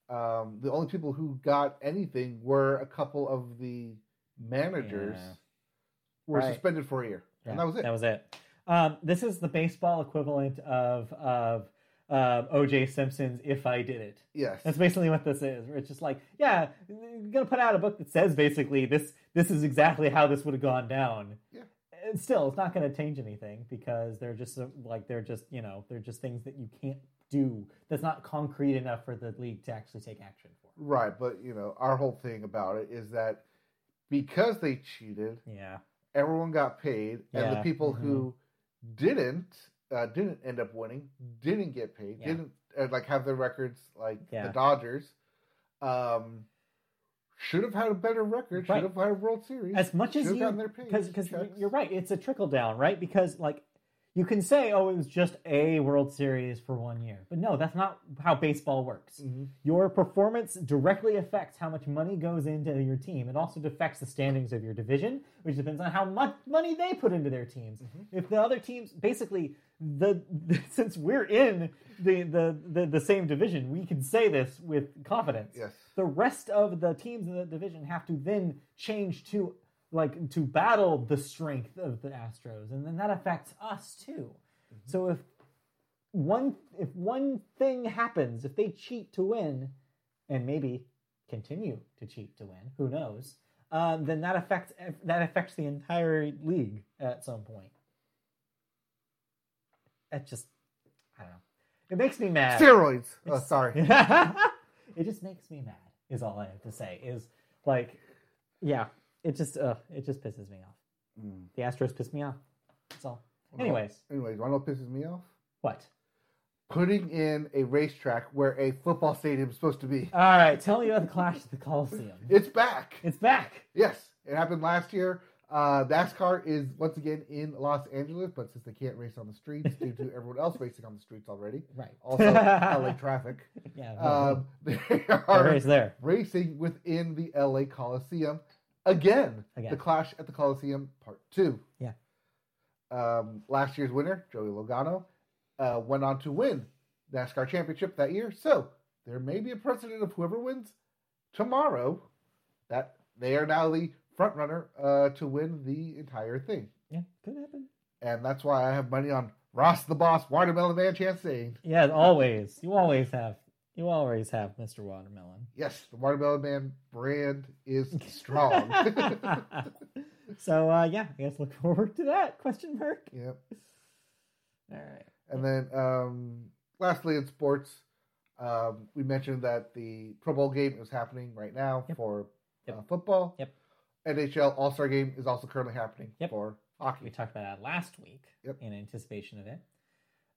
um, the only people who got anything were a couple of the managers Yeah. were Right. suspended for a year, and that was it. That was it. Um, this is the baseball equivalent of of uh, O.J. Simpson's "If I Did It." yes, That's basically what this is. It's just like, yeah, you're gonna put out a book that says basically this this is exactly how this would have gone down. Yeah. And still, it's not going to change anything because they're just like they're just you know they're just things that you can't do. That's not concrete enough for the league to actually take action for. right. But you know, our whole thing about it is that because they cheated, Yeah. everyone got paid, and the Yeah, people mhm. who didn't uh, didn't end up winning didn't get paid. Yeah. Didn't uh, like have their records like Yeah. the Dodgers. Um, should have had a better record. Right. Should have had a World Series. as much as you gotten their pay because because you're right it's a trickle down right because like you can say oh it was just a world series for one year but no that's not how baseball works. Mhm. your performance directly affects how much money goes into your team. It also affects the standings of your division which depends on how much money they put into their teams. If the other teams basically the, since we're in the, the the the same division we can say this with confidence. Yes. the rest of the teams in the division have to then change to like to battle the strength of the Astros, and then that affects us too. So if one if one thing happens, if they cheat to win, and maybe continue to cheat to win, who knows? Um, then that affects that affects the entire league at some point. It just I don't know. It makes me mad. Steroids. Oh, sorry. it just makes me mad. Is all I have to say. Is like, yeah, it just uh, it just pisses me off. Mm. The Astros piss me off. That's all. Anyways, Anyways, you know what pisses me off? what? Putting in a racetrack where a football stadium is supposed to be. All right, tell me about the Clash at the Coliseum. It's back. It's back. Yes, it happened last year. Uh, NASCAR is once again in Los Angeles, but since they can't race on the streets due to everyone else racing on the streets already, Right. also LA traffic, yeah. um, they are there. racing within the LA Coliseum again. Again. The Clash at the Coliseum Part Two. Yeah. Um, last year's winner, Joey Logano, uh, went on to win NASCAR championship that year. So there may be a precedent of whoever wins tomorrow that they are now the front runner uh, to win the entire thing. Yeah, could happen. And that's why I have money on Ross the Boss, Watermelon Man Chastain. Yeah, always. You always have. You always have Mr. Watermelon. Yes, the Watermelon Man brand is strong. so uh, yeah, I guess look forward to that. Question mark. yep. All right. And then, um, lastly, in sports, um, we mentioned that the Pro Bowl game is happening right now Yep. for Yep. Uh, football. Yep. NHL All Star game is also currently happening Yep. for We talked about that last week Yep. in anticipation of it.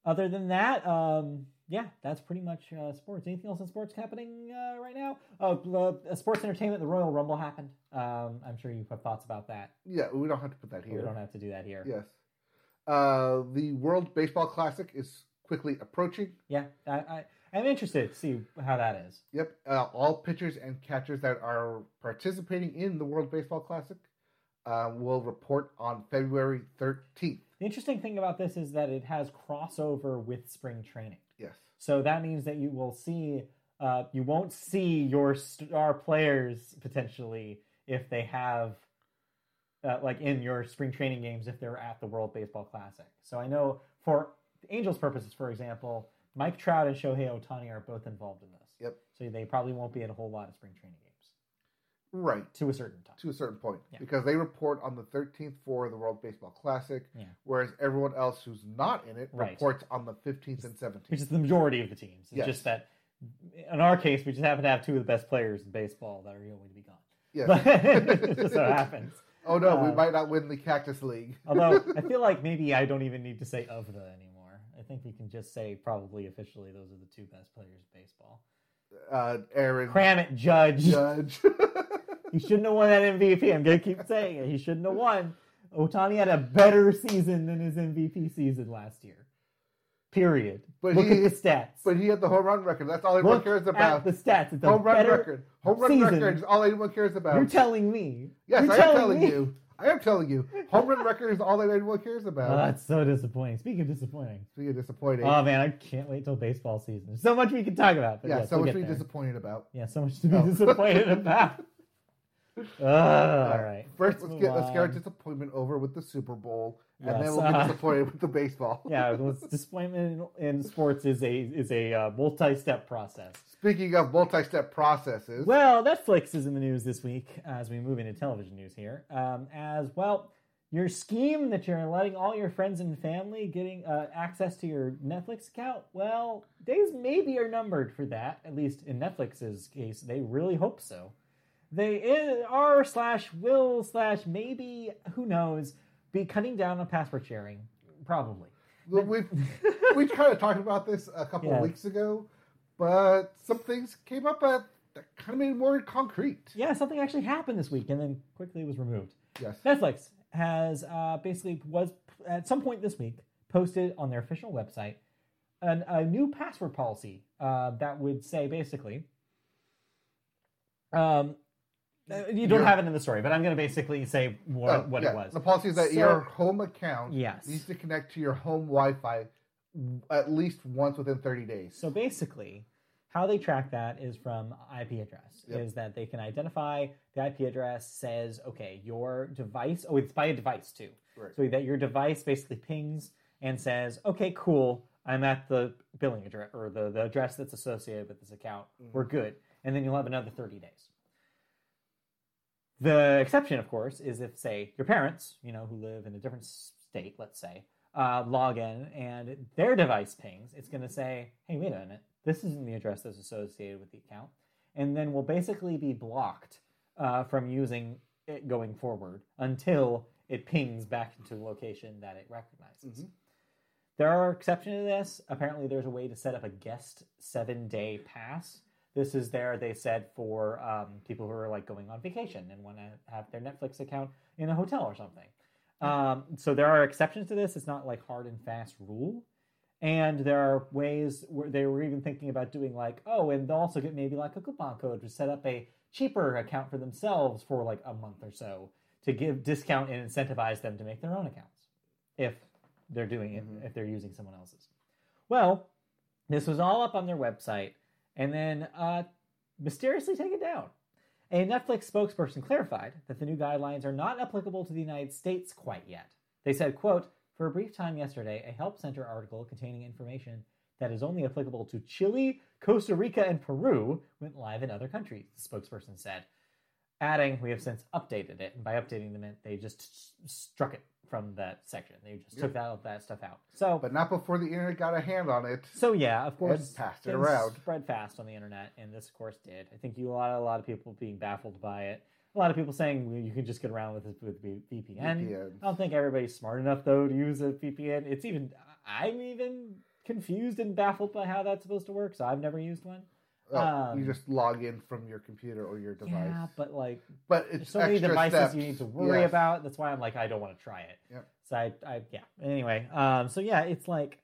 Other than that, um, yeah, that's pretty much uh, sports. Anything else in sports happening uh, right now? Oh, uh, sports entertainment. The Royal Rumble happened. Um, I'm sure you have thoughts about that. Yeah, we don't have to put that here. We don't have to do that here. Yes. Uh, the World Baseball Classic is quickly approaching. Yeah, I, I, I'm interested to see how that is. Yep. Uh, all pitchers and catchers that are participating in the World Baseball Classic uh, will report on February 13th. The interesting thing about this is that it has crossover with spring training. Yes. So that means that you will see, uh, you won't see your star players potentially if they have, uh, like in your spring training games, if they're at the World Baseball Classic. So I know for Angels' purposes, for example, Mike Trout and Shohei Ohtani are both involved in this. Yep. So they probably won't be at a whole lot of spring training games Right. to a certain time. To a certain point. Yeah. Because they report on the 13th for the World Baseball Classic, Yeah. whereas everyone else who's not in it Right. reports on the 15th and 17th. Which is the majority of the teams. It's Yes. just that in our case, we just happen to have two of the best players in baseball that are going to be gone. Yes. But it just so happens. oh no, we uh, might not win the Cactus League. Although I feel like maybe I don't even need to say of the anymore. I think we can just say probably officially those are the two best players in baseball. uh, Aaron Cram it, Judge. Judge. He shouldn't have won that MVP. I'm gonna keep saying it. He shouldn't have won. Ohtani had a better season than his MVP season last year. Period. But Look he- at the stats. but he had the home run record. That's all anyone Look cares at about. the stats. It's home run record. Home run season. record is all anyone cares about. You're telling me. yes, You're I am telling me. you. I am telling you. Home run record is all that anyone cares about. Oh, that's so disappointing. Speaking of disappointing. Speaking of disappointing. Oh man, I can't wait till baseball season. There's so much we can talk about. Yeah, yes, so we'll much to be there. disappointed about. Yeah, so much to be Oh. disappointed about. Uh, all right. First, let's move get let's get our disappointment over with the Super Bowl, and then we'll be disappointed with the baseball. Yeah, disappointment in, in sports is a is a uh, multi-step process. Speaking of multi-step processes, Well, Netflix is in the news this week as we move into television news here. Um, as well, your scheme that you're letting all your friends and family getting uh, access to your Netflix account, well, days maybe are numbered for that. At least in Netflix's case, they really hope so. They are slash will slash maybe who knows be cutting down on password sharing, probably. we we kind of talked about this a couple Yeah. of weeks ago, but some things came up that, that kind of made it more concrete. Yeah, something actually happened this week and then quickly was removed. Yes. Netflix has uh, basically was at some point this week posted on their official website an, a new password policy uh, that would say basically. Um, Uh, you don't Your- have it in the story, but I'm going to basically say what, Oh, what yeah. it was. The policy is that So- your home account Yes. needs to connect to your home Wi-Fi at least once within 30 days. So basically, how they track that is from IP address. Yep. Is that they can identify the IP address says, okay, your device. Oh, it's by a device too. Right. So that your device basically pings and says, okay, cool, I'm at the billing address or the, the address that's associated with this account. Mm-hmm. We're good. And then you'll have another 30 days. The exception, of course, is if, say, your parents, you know, who live in a different state, let's say, uh, log in and their device pings, it's going to say, hey, wait a minute, this isn't the address that's associated with the account. And then we'll basically be blocked uh, from using it going forward until it pings back into the location that it recognizes. Mhm. There are exceptions to this. Apparently, there's a way to set up a guest seven day pass This is there, they said, for um, people who are like going on vacation and want to have their Netflix account in a hotel or something. Um, so there are exceptions to this. It's not like hard and fast rule. And there are ways where they were even thinking about doing like, oh, and they'll also get maybe like a coupon code to set up a cheaper account for themselves for like a month or so to give discount and incentivize them to make their own accounts if they're doing it, Mhm. if they're using someone else's. Well, this was all up on their website and then uh, mysteriously taken down. A Netflix spokesperson clarified that the new guidelines are not applicable to the United States quite yet. They said, quote, for a brief time yesterday, a Help Center article containing information that is only applicable to Chile, Costa Rica, and Peru went live in other countries, the spokesperson said. Adding, we have since updated it, and by updating them, they just struck it from that section. They just took that, that stuff out. So, But not before the internet got a hand on it. so yeah, of course, passed it around. Spread fast on the internet, and this, of course, did. I think you a lot, a lot of people being baffled by it. A lot of people saying well, you can just get around with this with VPN. VPNs. I don't think everybody's smart enough though to use a VPN. It's even I'm even confused and baffled by how that's supposed to work. So I've never used one. Oh, um, you just log in from your computer or your device. Yeah, but like but there's it's so many devices steps. you need to worry Yes. about. That's why I'm like I don't want to try it. Yep. So I, I yeah. Anyway, um, so yeah, it's like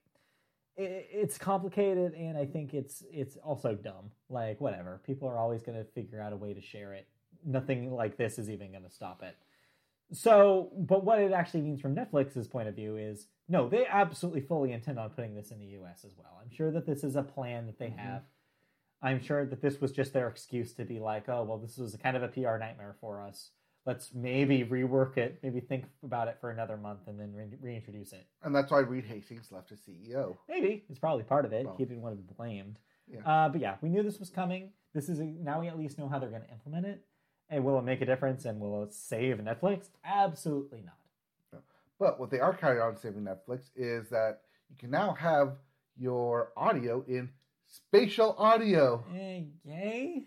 it, it's complicated, and I think it's it's also dumb. Like whatever, people are always going to figure out a way to share it. Nothing like this is even going to stop it. So, but what it actually means from Netflix's point of view is no, they absolutely fully intend on putting this in the US as well. I'm sure that this is a plan that they Mhm. have. I'm sure that this was just their excuse to be like, oh, well, this was kind of a PR nightmare for us. Let's maybe rework it, maybe think about it for another month and then re- reintroduce it. And that's why Reed Hastings left as CEO. Maybe it's probably part of it. Well. he didn't want to be blamed. Yeah. Uh, but yeah, we knew this was coming. This is a, now we at least know how they're going to implement it. And will it make a difference? And will it save Netflix? Absolutely not. No. But what they are counting on saving Netflix is that you can now have your audio in spatial audio. Eh, yay?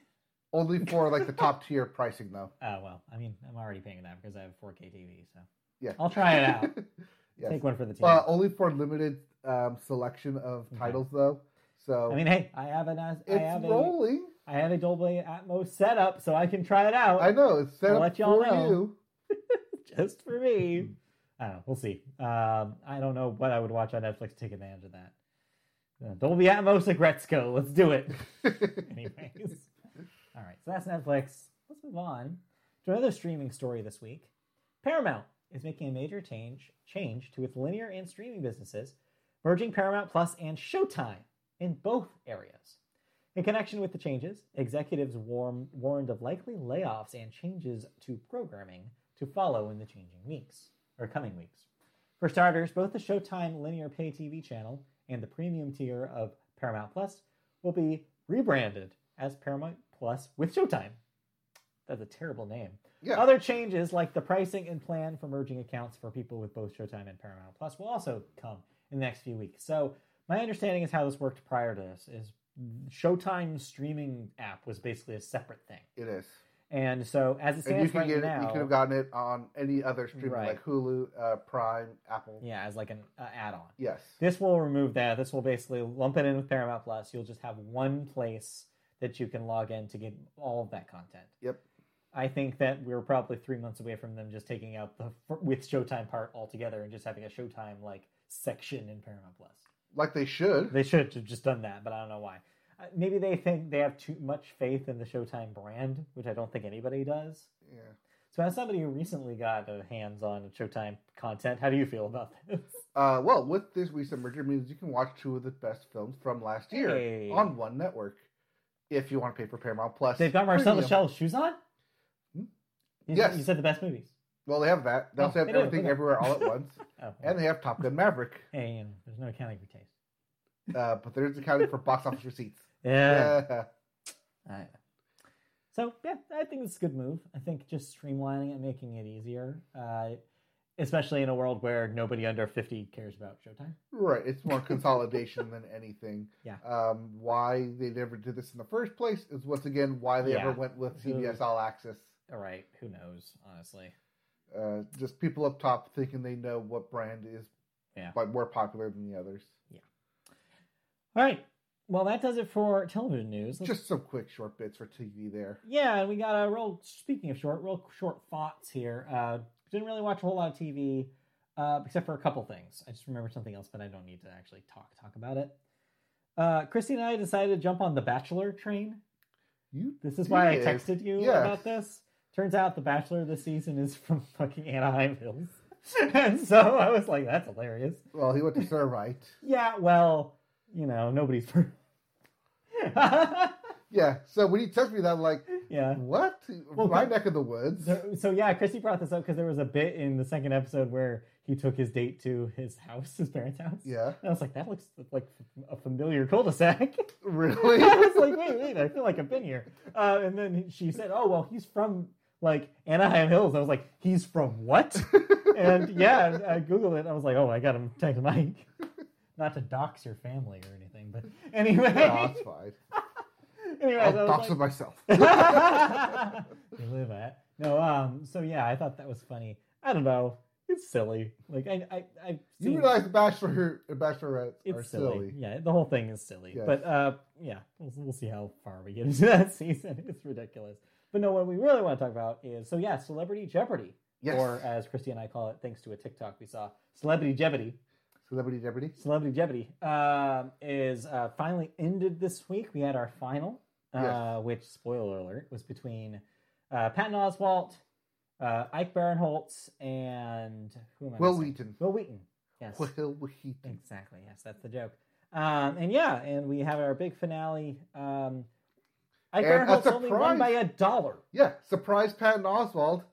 Only for like the top tier pricing though. Oh well, I mean, I'm already paying that because I have 4K TV, so Yeah. I'll try it out. yes. Take one for the team. Uh, only for limited um, selection of Okay. titles though. So I mean, hey, I have an I it's have rolling. I have a Dolby Atmos setup, so I can try it out I know it's set I'll up let y'all for know. you. just for me. I don't know. We'll see. Um, I don't know what I would watch on Netflix to take advantage of that. Uh, Dolby Atmos at Gretzko. Let's do it. Anyways. All right. So that's Netflix. Let's move on to another streaming story this week. Paramount is making a major change change to its linear and streaming businesses, merging Paramount Plus and Showtime in both areas. In connection with the changes, executives warm, warned of likely layoffs and changes to programming to follow in the changing weeks or coming weeks. For starters, both the Showtime linear pay TV channel and the premium tier of Paramount Plus will be rebranded as Paramount Plus with Showtime. That's a terrible name. Yeah. Other changes, like the pricing and plan for merging accounts for people with both Showtime and Paramount Plus, will also come in the next few weeks. So, my understanding is how this worked prior to this is Showtime streaming app was basically a separate thing, It is. And so as it stands right it, now, you could have gotten it on any other streaming Right. like Hulu, uh, Prime, Apple. yeah, as like an uh, add-on. Yes. This will remove that. This will basically lump it in with Paramount Plus. You'll just have one place that you can log in to get all of that content. Yep. I think that we're probably three months away from them just taking out the with Showtime part altogether and just having a Showtime like section in Paramount Plus. Like they should. They should have just done that, but I don't know why. Uh, maybe they think they have too much faith in the Showtime brand, which I don't think anybody does. Yeah. So, as somebody who recently got a hands on Showtime content, how do you feel about this? Uh, well, with this recent merger, means you can watch two of the best films from last year Hey. on one network. If you want to pay for Paramount Plus, They've got Marcel. Michel's shoes on. Hmm? You, Yes. you said the best movies. Well, they have that. They Oh, also have they everything okay. everywhere all at once, Oh, and they have Top Gun Maverick. hey, know, there's no accounting for taste. Uh, but there's accounting for box office receipts. Yeah. Yeah. I. So yeah, I think it's a good move. I think just streamlining it, making it easier, uh, especially in a world where nobody under fifty cares about Showtime. Right. It's more consolidation than anything. Yeah. Um, why they never did this in the first place is once again why they Yeah. ever went with CBS All Access. All right, who knows? Honestly, Uh, just people up top thinking they know what brand is Yeah. like more popular than the others. Yeah. All right. Well, that does it for television news. Let's- Just some quick short bits for TV there. yeah, and we got a real. Speaking of short, real short thoughts here. Uh, didn't really watch a whole lot of TV, uh, except for a couple things. I just remember something else, but I don't need to actually talk talk about it. Uh, Christy and I decided to jump on the Bachelor train. You This is why I texted you Yeah. about this. Turns out the Bachelor this season is from fucking Anaheim Hills. and so I was like, that's hilarious. Well, he went to Servite. Yeah, well, you know, nobody's Yeah. So when he texted me that, I'm like, Yeah. what? Well, My neck of the woods. So, so yeah, Christy brought this up because there was a bit in the second episode where he took his date to his house, his parents' house. Yeah. And I was like, that looks like a familiar cul-de-sac. Really? I was like, wait, wait, I feel like I've been here. Uh, and then she said, oh, well, he's from like Anaheim Hills. I was like, he's from what? and yeah, I Googled it. I was like, oh, I got him text Mike. Not to dox your family or anything, but anyway. no, it's fine. anyway, I'll so dox like- it myself. you live at no um so yeah i thought that was funny i don't know it's silly like i i i've You realize the Bachelor and Bachelorettes it's are silly. silly. yeah the whole thing is silly Yes. but uh yeah we'll, we'll see how far we get into that season it's ridiculous but no what we really want to talk about is so yeah celebrity jeopardy Yes. or as christy and i call it thanks to a tiktok we saw celebrity jeopardy Celebrity Jeopardy. Celebrity Jeopardy um, is uh, finally ended this week. We had our final, uh, Yes. which, spoiler alert, was between uh, Patton Oswalt, uh, Ike Barinholtz, and who am I? Will missing? Wheaton. Wil Wheaton. Yes. Wil Wheaton. Exactly. Yes, that's the joke. Um, and yeah, and we have our big finale. Um, Ike And Barinholtz only won by a dollar. Yeah. Surprise Patton Oswalt. uh,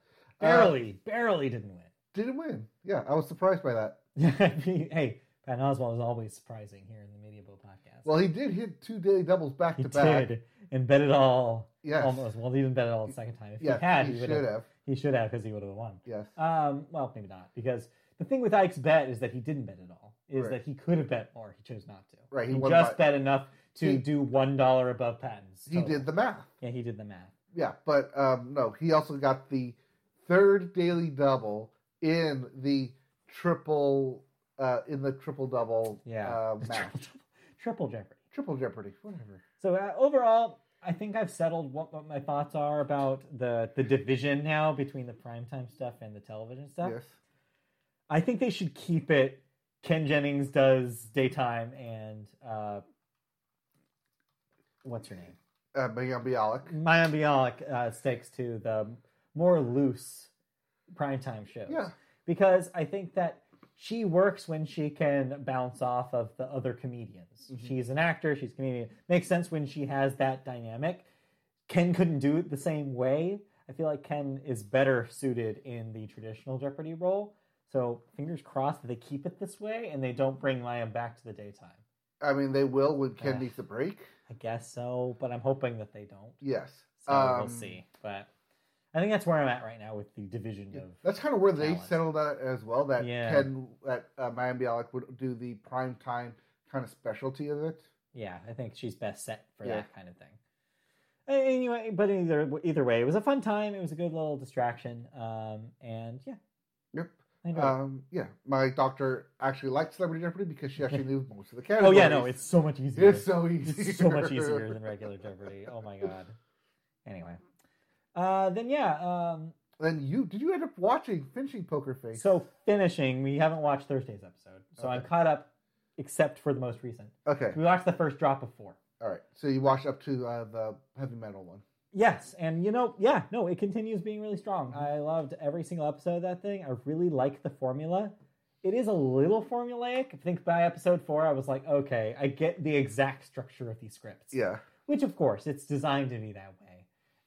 Barely, barely didn't win. didn't win. Yeah, I was surprised by that. hey, Pat Oswalt is always surprising here in the Media Bowl podcast. Well, he did hit two daily doubles back He to back. He did, and bet it all. Yes. Almost. Well, he didn't bet it all the second time. If Yeah, he had, he he, should would have. He should have because he would have won. Yes. Um, well, maybe not because the thing with Ike's bet is that he didn't bet it all. Is Right. that he could have bet more. He chose not to. Right, he He, just by- bet enough to He- do one dollar above Patton's. He did the math. Yeah, he did the math. Yeah, but um, no, he also got the third daily double in the triple uh, in the triple double Yeah. uh, match. triple, triple Jeopardy. Triple Jeopardy, whatever. So uh, overall, I think I've settled what, what my thoughts are about the the division now between the primetime stuff and the television stuff. Yes. I think they should keep it. Ken Jennings does daytime, and uh, what's her name? Uh, Megan Bialik. Mayim Bialik uh, sticks to the more loose primetime shows. Yeah. Because I think that she works when she can bounce off of the other comedians. Mhm. She's an actor, she's a comedian. Makes sense when she has that dynamic. Ken couldn't do it the same way. I feel like Ken is better suited in the traditional Jeopardy role. So fingers crossed that they keep it this way and they don't bring Liam back to the daytime. I mean, they will when Ken Uh, needs a break. I guess so, but I'm hoping that they don't. Yes. So Um, we'll see. But I think that's where I'm at right now with the division Yeah, of. That's kind of where they talent. settled at as well. That Yeah. Ken, that uh, Megan Bialik would do the prime time kind of specialty of it. Yeah, I think she's best set for Yeah. that kind of thing. Anyway, but either either way, it was a fun time. It was a good little distraction, um, and yeah, Yep. I enjoyed it. Um, yeah, my doctor actually liked Celebrity Jeopardy because she actually knew most of the categories. Oh yeah, no, it's so much easier. it's so easy. It's so much easier than regular Jeopardy. Oh my god. Anyway, uh, then yeah, um, Then you did you end up watching finishing Poker Face? so finishing, we haven't watched Thursday's episode, so I'm caught up, except for the most recent. okay, We watched the first drop of four. all right. So you watched up to uh, the heavy metal one. Yes, and you know, yeah, no, it continues being really strong. I loved every single episode of that thing. I really like the formula. It is a little formulaic. I think by episode four, I was like, okay, I get the exact structure of these scripts. Yeah, Which, of course, it's designed to be that way.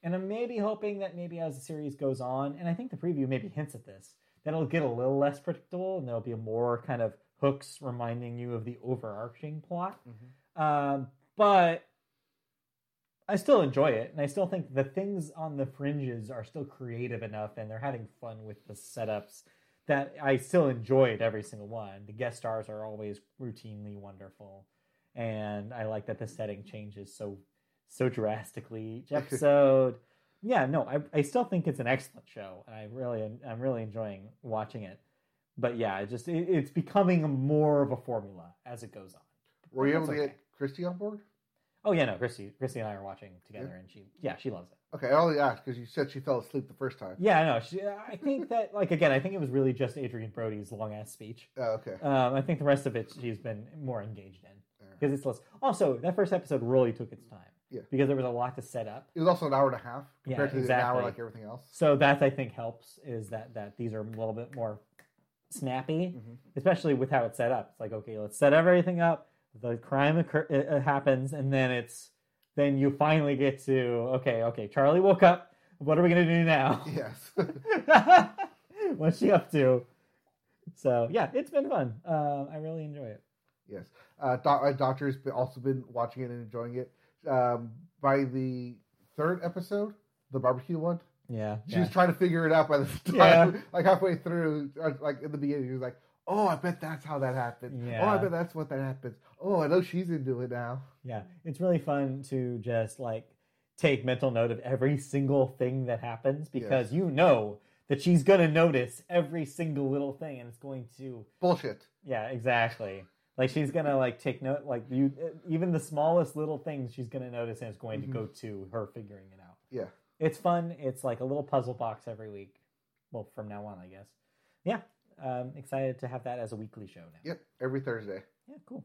And I'm maybe hoping that maybe as the series goes on, and I think the preview maybe hints at this, that it'll get a little less predictable and there'll be more kind of hooks reminding you of the overarching plot. Um, but I still enjoy it, and I still think the things on the fringes are still creative enough, and they're having fun with the setups that I still enjoyed every single one. The guest stars are always routinely wonderful, and I like that the setting changes so so drastically each episode. yeah, no, I, I still think it's an excellent show, and I really I'm really enjoying watching it. But yeah, it just it, it's becoming more of a formula as it goes on. were you able to okay. get Christy on board? Oh yeah, no, Christy, Christy and I are watching together, and she, yeah, she loves it. Okay, I only asked because you said she fell asleep the first time. Yeah, no, she, I think that like again, I think it was really just Adrien Brody's long ass speech. Oh, okay. Um, I think the rest of it she's been more engaged in because it's less. Also, that first episode really took its time. Yeah. Because there was a lot to set up. It was also an hour and a half Yeah, compared to an exactly. hour like everything else. So that I think helps is that that these are a little bit more snappy, Mm-hmm. especially with how it's set up. It's like okay, let's set everything up. The crime occur- uh, uh, happens, and then it's then you finally get to okay, okay. Charlie woke up. What are we gonna do now? Yes. What's she up to? So yeah, it's been fun. Uh, I really enjoy it. yes. Uh, doc- my doctor's also been watching it and enjoying it. Um, by the third episode, the barbecue one, Yeah, she yeah. was trying to figure it out by the time, Yeah. like halfway through, or, like in the beginning, she was like, "Oh, I bet that's how that happened. Yeah. Oh, I bet that's what that happens. Oh, I know she's into it now." Yeah, it's really fun to just like take mental note of every single thing that happens because Yes. you know that she's going to notice every single little thing and it's going to Bullshit. yeah, exactly. Like she's to like take note like you even the smallest little things she's to notice and it's going to go to her figuring it out. Yeah. It's fun. It's like a little puzzle box every week. Well, from now on, I guess. Yeah. Um excited to have that as a weekly show now. Yep. Every Thursday. Yeah, cool.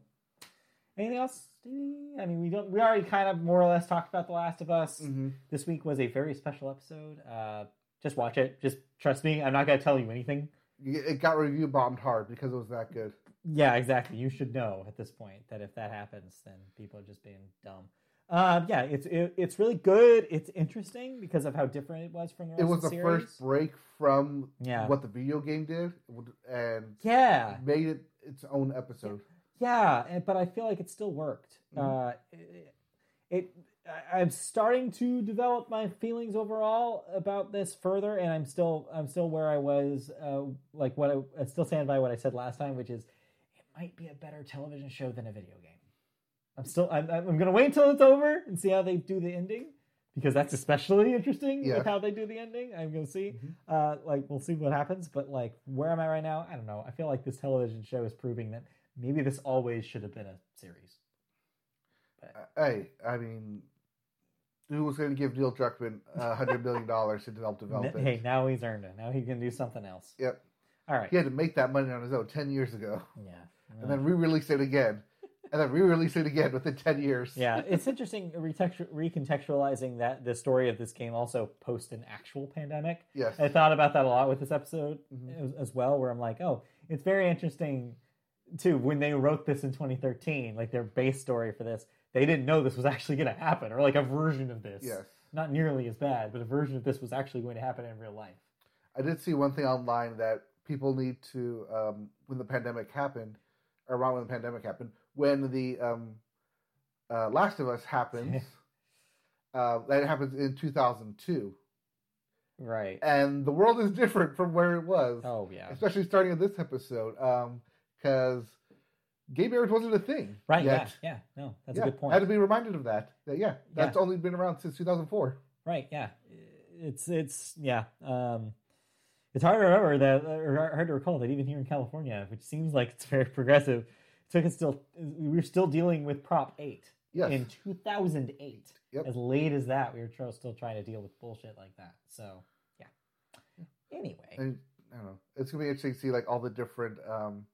Anything else? Stevie? I mean, we don't. We already kind of more or less talked about The Last of Us. Mm-hmm. This week was a very special episode. Uh, just watch it. Just trust me. I'm not to tell you anything. It got review bombed hard because it was that good. Yeah, exactly. You should know at this point that if that happens, then people are just being dumb. Uh, yeah, it's it, it's really good. It's interesting because of how different it was from the rest It was the the first break from Yeah. what the video game did, and Yeah, made it its own episode. Yeah, and- but I feel like it still worked. Mm-hmm. Uh, it, it, I'm starting to develop my feelings overall about this further, and I'm still, I'm still where I was. Uh, like what I, I still stand by what I said last time, which is might be a better television show than a video game. I'm still, I'm, I'm going to wait until it's over and see how they do the ending because that's especially interesting Yeah. with how they do the ending. I'm going to see. Mhm. Uh, like we'll see what happens, but like where am I right now? I don't know. I feel like this television show is proving that maybe this always should have been a series. Uh, Hey, I mean, who was going to give Neil Druckmann a hundred million dollars to develop N- it? Hey, now he's earned it. Now he can do something else. Yep, All right. he had to make that money on his own ten years ago, Yeah. And then re-release it again, and then re-release it again within ten years. yeah, it's interesting recontextualizing that the story of this game also post an actual pandemic. Yes. I thought about that a lot with this episode Mhm. as, as well, where I'm like, oh, it's very interesting too. When they wrote this in 2013, like their base story for this, they didn't know this was actually going to happen, or like a version of this. Yes. Not nearly as bad, but a version of this was actually going to happen in real life. I did see one thing online that people need to um, when the pandemic happened, or around when the pandemic happened, when the um, uh, Last of Us happens. uh, that happens in 2002, Right. and the world is different from where it was. Oh yeah. especially starting in this episode, because gay marriage wasn't a thing. Right. yet. Yeah. Yeah. No, that's Yeah, a good point. I Had to be reminded of that. That yeah, that's only been around since 2004. Right. Yeah. It's it's yeah. Um, it's hard to remember that, or hard to recall that even here in California, which seems like it's very progressive, it took us still. We were still dealing with Prop Eight Yes. in 2008. Yep. As late as that, we were still trying to deal with bullshit like that. So yeah. Anyway. and I don't know. It's gonna be interesting to see like all the different um,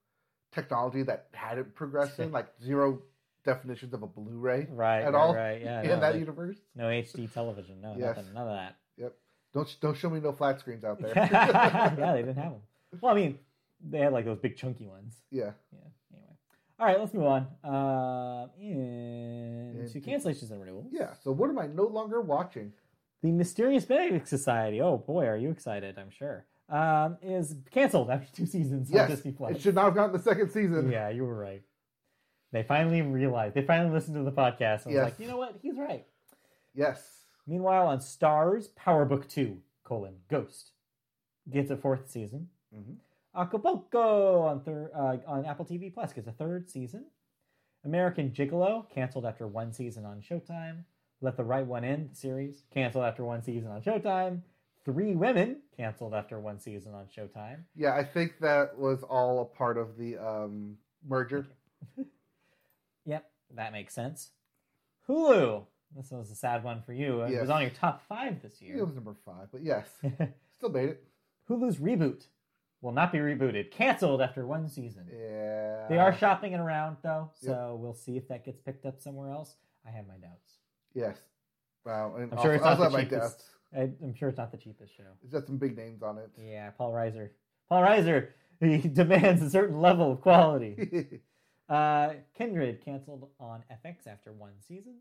technology that hadn't progressed in, like zero definitions of a Blu-ray Right. at right, all Right. Yeah. in no, that like, universe. no HD television. No. Yes. Nothing. None of that. Yep. Don't don't show me no flat screens out there. yeah, they didn't have them. Well, I mean, they had like those big chunky ones. yeah. Yeah. Anyway, all right, let's move on. Uh, into Into- cancellations and renewals. Yeah. So what am I no longer watching? The Mysterious Benedict Society. Oh boy, are you excited? I'm sure. Um, is canceled after two seasons on Disney Plus. It should not have gotten the second season. Yeah, you were right. They finally realized. They finally listened to the podcast and Yes. was like, you know what? He's right. Yes. Meanwhile, on Starz, Power Book Two: colon Ghost gets a fourth season. hmm Acapulco on third uh, on Apple TV Plus gets a third season. American Gigolo canceled after one season on Showtime. Let the Right One In series canceled after one season on Showtime. Three Women canceled after one season on Showtime. Yeah, I think that was all a part of the um, merger. Yep, that makes sense. Hulu. This was a sad one for you. It Yes. was on your top five this year. It year. was number five, but yes, still made it. Hulu's reboot will not be rebooted. Canceled after one season. Yeah. They are shopping it around though, so we'll see if that gets picked up somewhere else. I have my doubts. Yes. Wow. And I'm also, sure it's not also the my cheapest. I, I'm sure it's not the cheapest show. It's got some big names on it. Yeah, Paul Reiser. Paul Reiser. He demands a certain level of quality. Uh, Kindred canceled on FX after one season.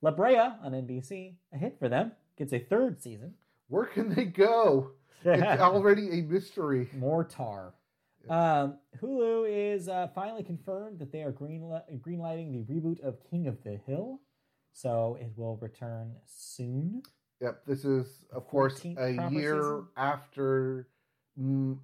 La Brea on NBC, a hit for them, gets a third season. Where can they go? It's already a mystery. More tar. Um, Hulu is uh, finally confirmed that they are green greenlighting the reboot of King of the Hill, so it will return soon. Yep. This is, of course, a year season? after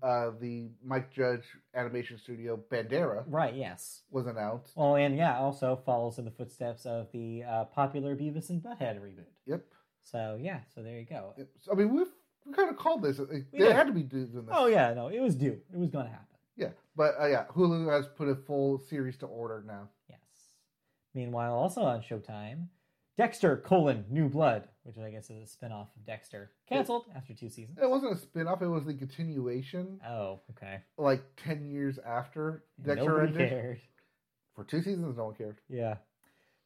uh, the Mike Judge animation studio Bandera Right? Yes. was announced. Well, and yeah, also follows in the footsteps of the uh, popular Beavis and Butthead reboot. Yep. So yeah, so there you go. Yep. So, I mean, we've we kind of called this. They did. had to be doing this. Oh yeah, no, it was due. It was going to happen. Yeah. But uh, yeah, Hulu has put a full series to order now. Yes. Meanwhile, also on Showtime, Dexter: colon New Blood, which I guess is a spin-off of Dexter, canceled after two seasons. It wasn't a spinoff; it was the continuation, Oh, okay. like 10 years after Dexter Nobody ended. cared. For two seasons, no one cared. Yeah.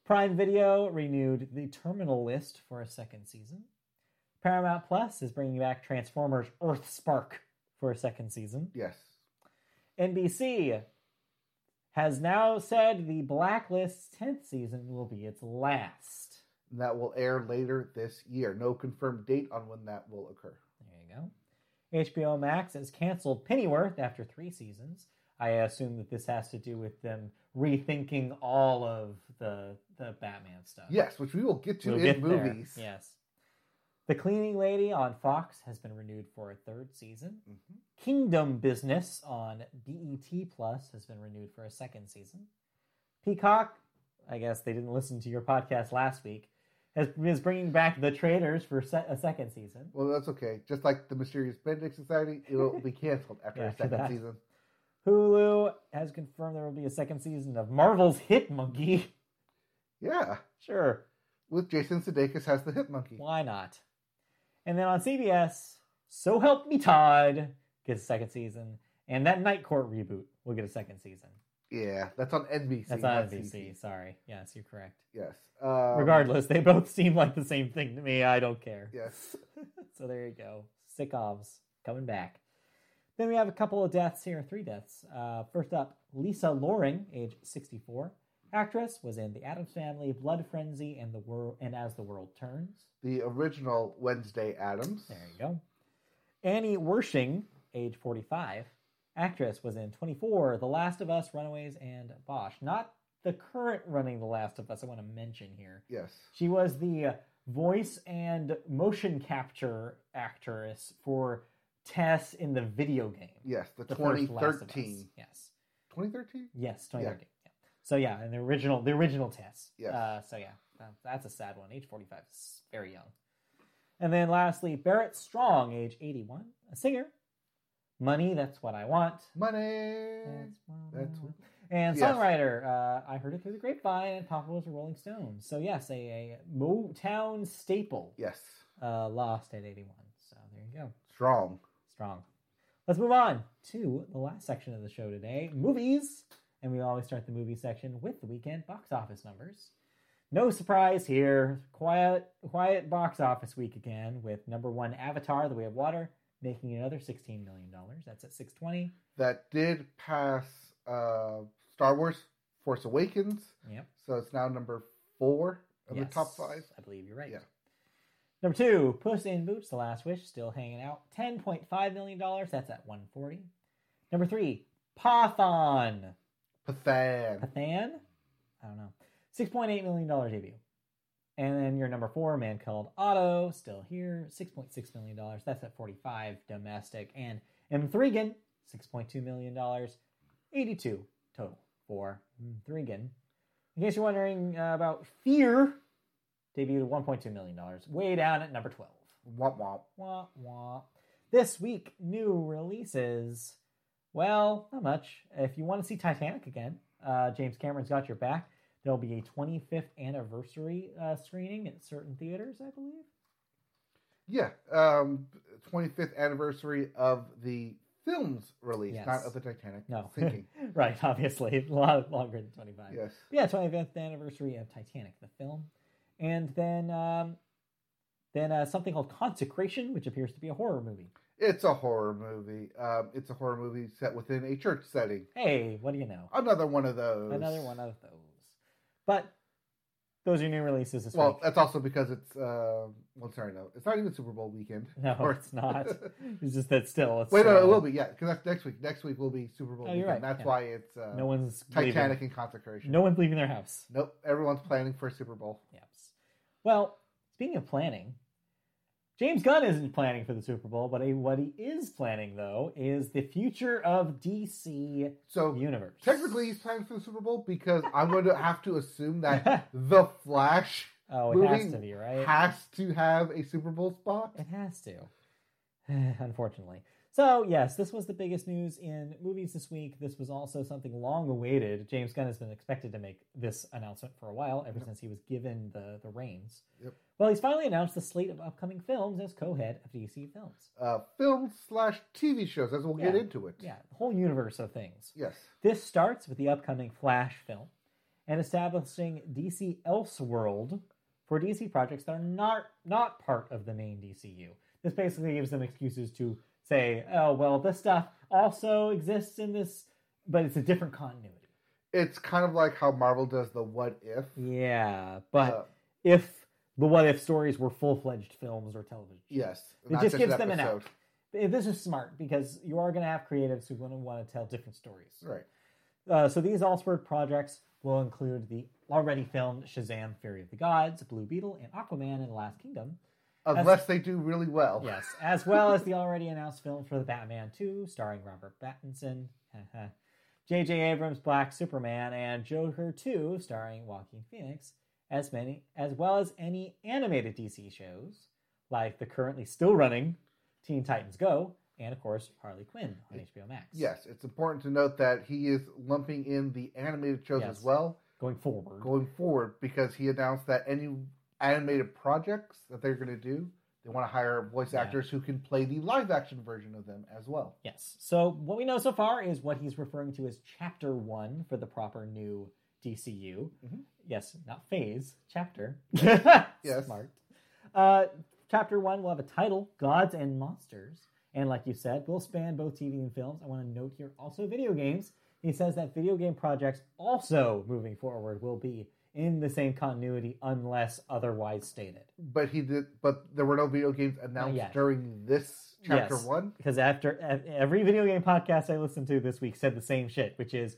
Prime Video renewed the Terminal List for a second season. Paramount Plus is bringing back Transformers Earth Spark for a second season. Yes. NBC has now said the Blacklist's 10th season will be its last. And that will air later this year. No confirmed date on when that will occur. There you go. HBO Max has canceled Pennyworth after three seasons. I assume that this has to do with them rethinking all of the the Batman stuff. Yes, which we will get to We'll in get there. movies. Yes. The Cleaning Lady on Fox has been renewed for a third season. Mhm. Kingdom Business on BET Plus has been renewed for a second season. Peacock, I guess they didn't listen to your podcast last week, is bringing back The Traitors for se- a second season. Well, that's okay. Just like the Mysterious Benedict Society, it will be canceled after a second that. season. Hulu has confirmed there will be a second season of Marvel's Hit Monkey. Yeah. sure, With Jason Sudeikis as the Hit Monkey. why not? And then on CBS, So Help Me Todd gets a second season, and that Night Court reboot will get a second season. Yeah, that's on NBC. That's on NBC. Sorry. Yes, you're correct. Yes. Um, Regardless, they both seem like the same thing to me. I don't care. Yes. so there you go. Sitcoms coming back. Then we have a couple of deaths here, three deaths. Uh, first up, Lisa Loring, age 64. Actress was in The Addams Family, Blood Frenzy, and the World and As the World Turns. The original Wednesday Addams. There you go. Annie Wersching, age 45. Actress was in 24, The Last of Us, Runaways, and Bosch. Not the current running The Last of Us, I want to mention here. Yes. She was the voice and motion capture actress for Tess in the video game. Yes, the, The first Last of Us. 2013. Yes. 2013? Yes, 2013. Yeah. So yeah, and the original, the original Tess. Yes. Uh, so yeah, that, that's a sad one. Age 45 is very young. And then lastly, Barrett Strong, age 81, a singer. Money, that's what I want. Money. That's what I That's want. And Yes. songwriter, uh, I heard it through the grapevine and popular with the Rolling Stones. So yes, a, a Motown staple, Yes. uh, lost at 81. So there you go. Strong. Strong. Let's move on to the last section of the show today movies. And we always start the movie section with the weekend box office numbers. No surprise here. Quiet, quiet box office week again with number one Avatar: The Way of Water making another $16 million. That's at 620. That did pass uh, Star Wars Force Awakens. Yep. So it's now number four of Yes, the top five. I believe you're right. Yeah. Number two, Puss in Boots: The Last Wish, still hanging out. Ten point five million dollars. That's at one forty. Number three, Python. Pathan. Pathan. I don't know. Six point eight million dollar debut. And then your number four, Man Called Otto, still here. Six point six million dollars. That's at forty five domestic. And M3gan, six point two million dollars. Eighty two total for M3gan. In case you're wondering uh, about Fear, debuted $1.2 million, way down at number 12. Womp womp. Wah, wah. This week, new releases. Well, not much. If you want to see Titanic again, uh, James Cameron's got your back. There'll be a 25th anniversary uh, screening at certain theaters, I believe. Yeah, um, 25th anniversary of the film's release, Yes. not of the Titanic. No, sinking. right? Obviously, a lot longer than 25. yes. Yeah, 25th anniversary of Titanic, the film, and then um, then uh, something called Consecration, which appears to be a horror movie. It's a horror movie. Um, it's a horror movie set within a church setting. Hey, what do you know? Another one of those. Another one of those. But those are new releases this Well, week. that's also because it's uh, well, sorry, no, it's not even Super Bowl weekend. No, Or- it's not. It's just that still. It's, Wait, no, uh, it will be. Yeah, because that's next week. Next week will be Super Bowl Oh, weekend. right, That's yeah. why it's uh, No one's Titanic Leaving. and consecration. No one's leaving their house. Nope. Everyone's planning for Super Bowl. Yes. Well, speaking of planning, James Gunn isn't planning for the Super Bowl, but what he is planning though is the future of DC So universe. technically, he's planning for the Super Bowl because I'm going to have to assume that the Flash oh, it has to be right. has to have a Super Bowl spot. It has to. Unfortunately. So, yes, this was the biggest news in movies this week. This was also something long awaited. James Gunn has been expected to make this announcement for a while, ever since he was given the, the reins. Yep. Well, he's finally announced the slate of upcoming films as co head of DC Films. Uh, film slash TV shows, as we'll get into it. Yeah, the whole universe of things. Yes. This starts with the upcoming Flash film and establishing DC Elseworld for DC projects that are not not part of the main DCU. This basically gives them excuses to say, "Oh, well, this stuff also exists in this, but it's a different continuity." It's kind of like how Marvel does the what if. Yeah, but Uh, if the what if stories were full fledged films or television, yes. it just gives them an out. This is smart because you are going to have creatives who are going to want to tell different stories. Right. Uh, so these Elseworld projects will include the already filmed Shazam: Fury of the Gods, Blue Beetle, and Aquaman and the Last Kingdom. Unless they do really well. Yes, as well as the already announced film for the Batman 2, starring Robert Pattinson, J.J. Abrams' Black Superman, and Joker 2, starring Joaquin Phoenix, as many as well as any animated DC shows like the currently still running Teen Titans Go, and of course Harley Quinn on HBO Max. Yes, it's important to note that he is lumping in the animated shows Yes. as well going forward. going forward because he announced that any animated projects that they're going to do, they want to hire voice Yeah. actors who can play the live action version of them as well. Yes. So what we know so far is what he's referring to as Chapter One for the proper new DCU. Mhm. Yes, not phase. Chapter. Yes. Smart. Uh, chapter One will have a title: Gods and Monsters, and like you said, will span both TV and films. I want to note here also video games. He says that video game projects also moving forward will be in the same continuity unless otherwise stated. But he did. But there were no video games announced during this chapter Yes. one. because after every video game podcast I listened to this week said the same shit, which is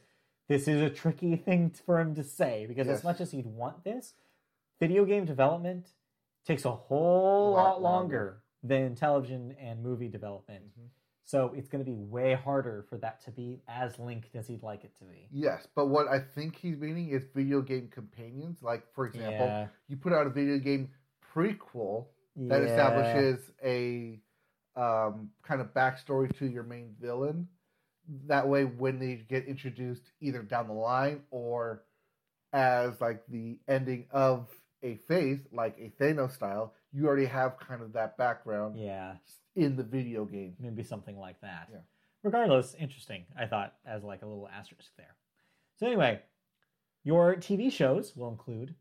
this is a tricky thing for him to say because Yes. as much as he'd want this, video game development takes a whole Lot lot, longer, than television and movie development. Mhm. So it's going to be way harder for that to be as linked as he'd like it to be. Yes, but what I think he's meaning is video game companions. Like, for example, Yeah. you put out a video game prequel that Yeah. establishes a um, kind of backstory to your main villain. That way, when they get introduced either down the line or as like the ending of a phase, like a Thanos style, you already have kind of that background Yeah, in the video game. maybe something like that. Yeah. Regardless, interesting. I thought as like a little asterisk there. So anyway, your TV shows will include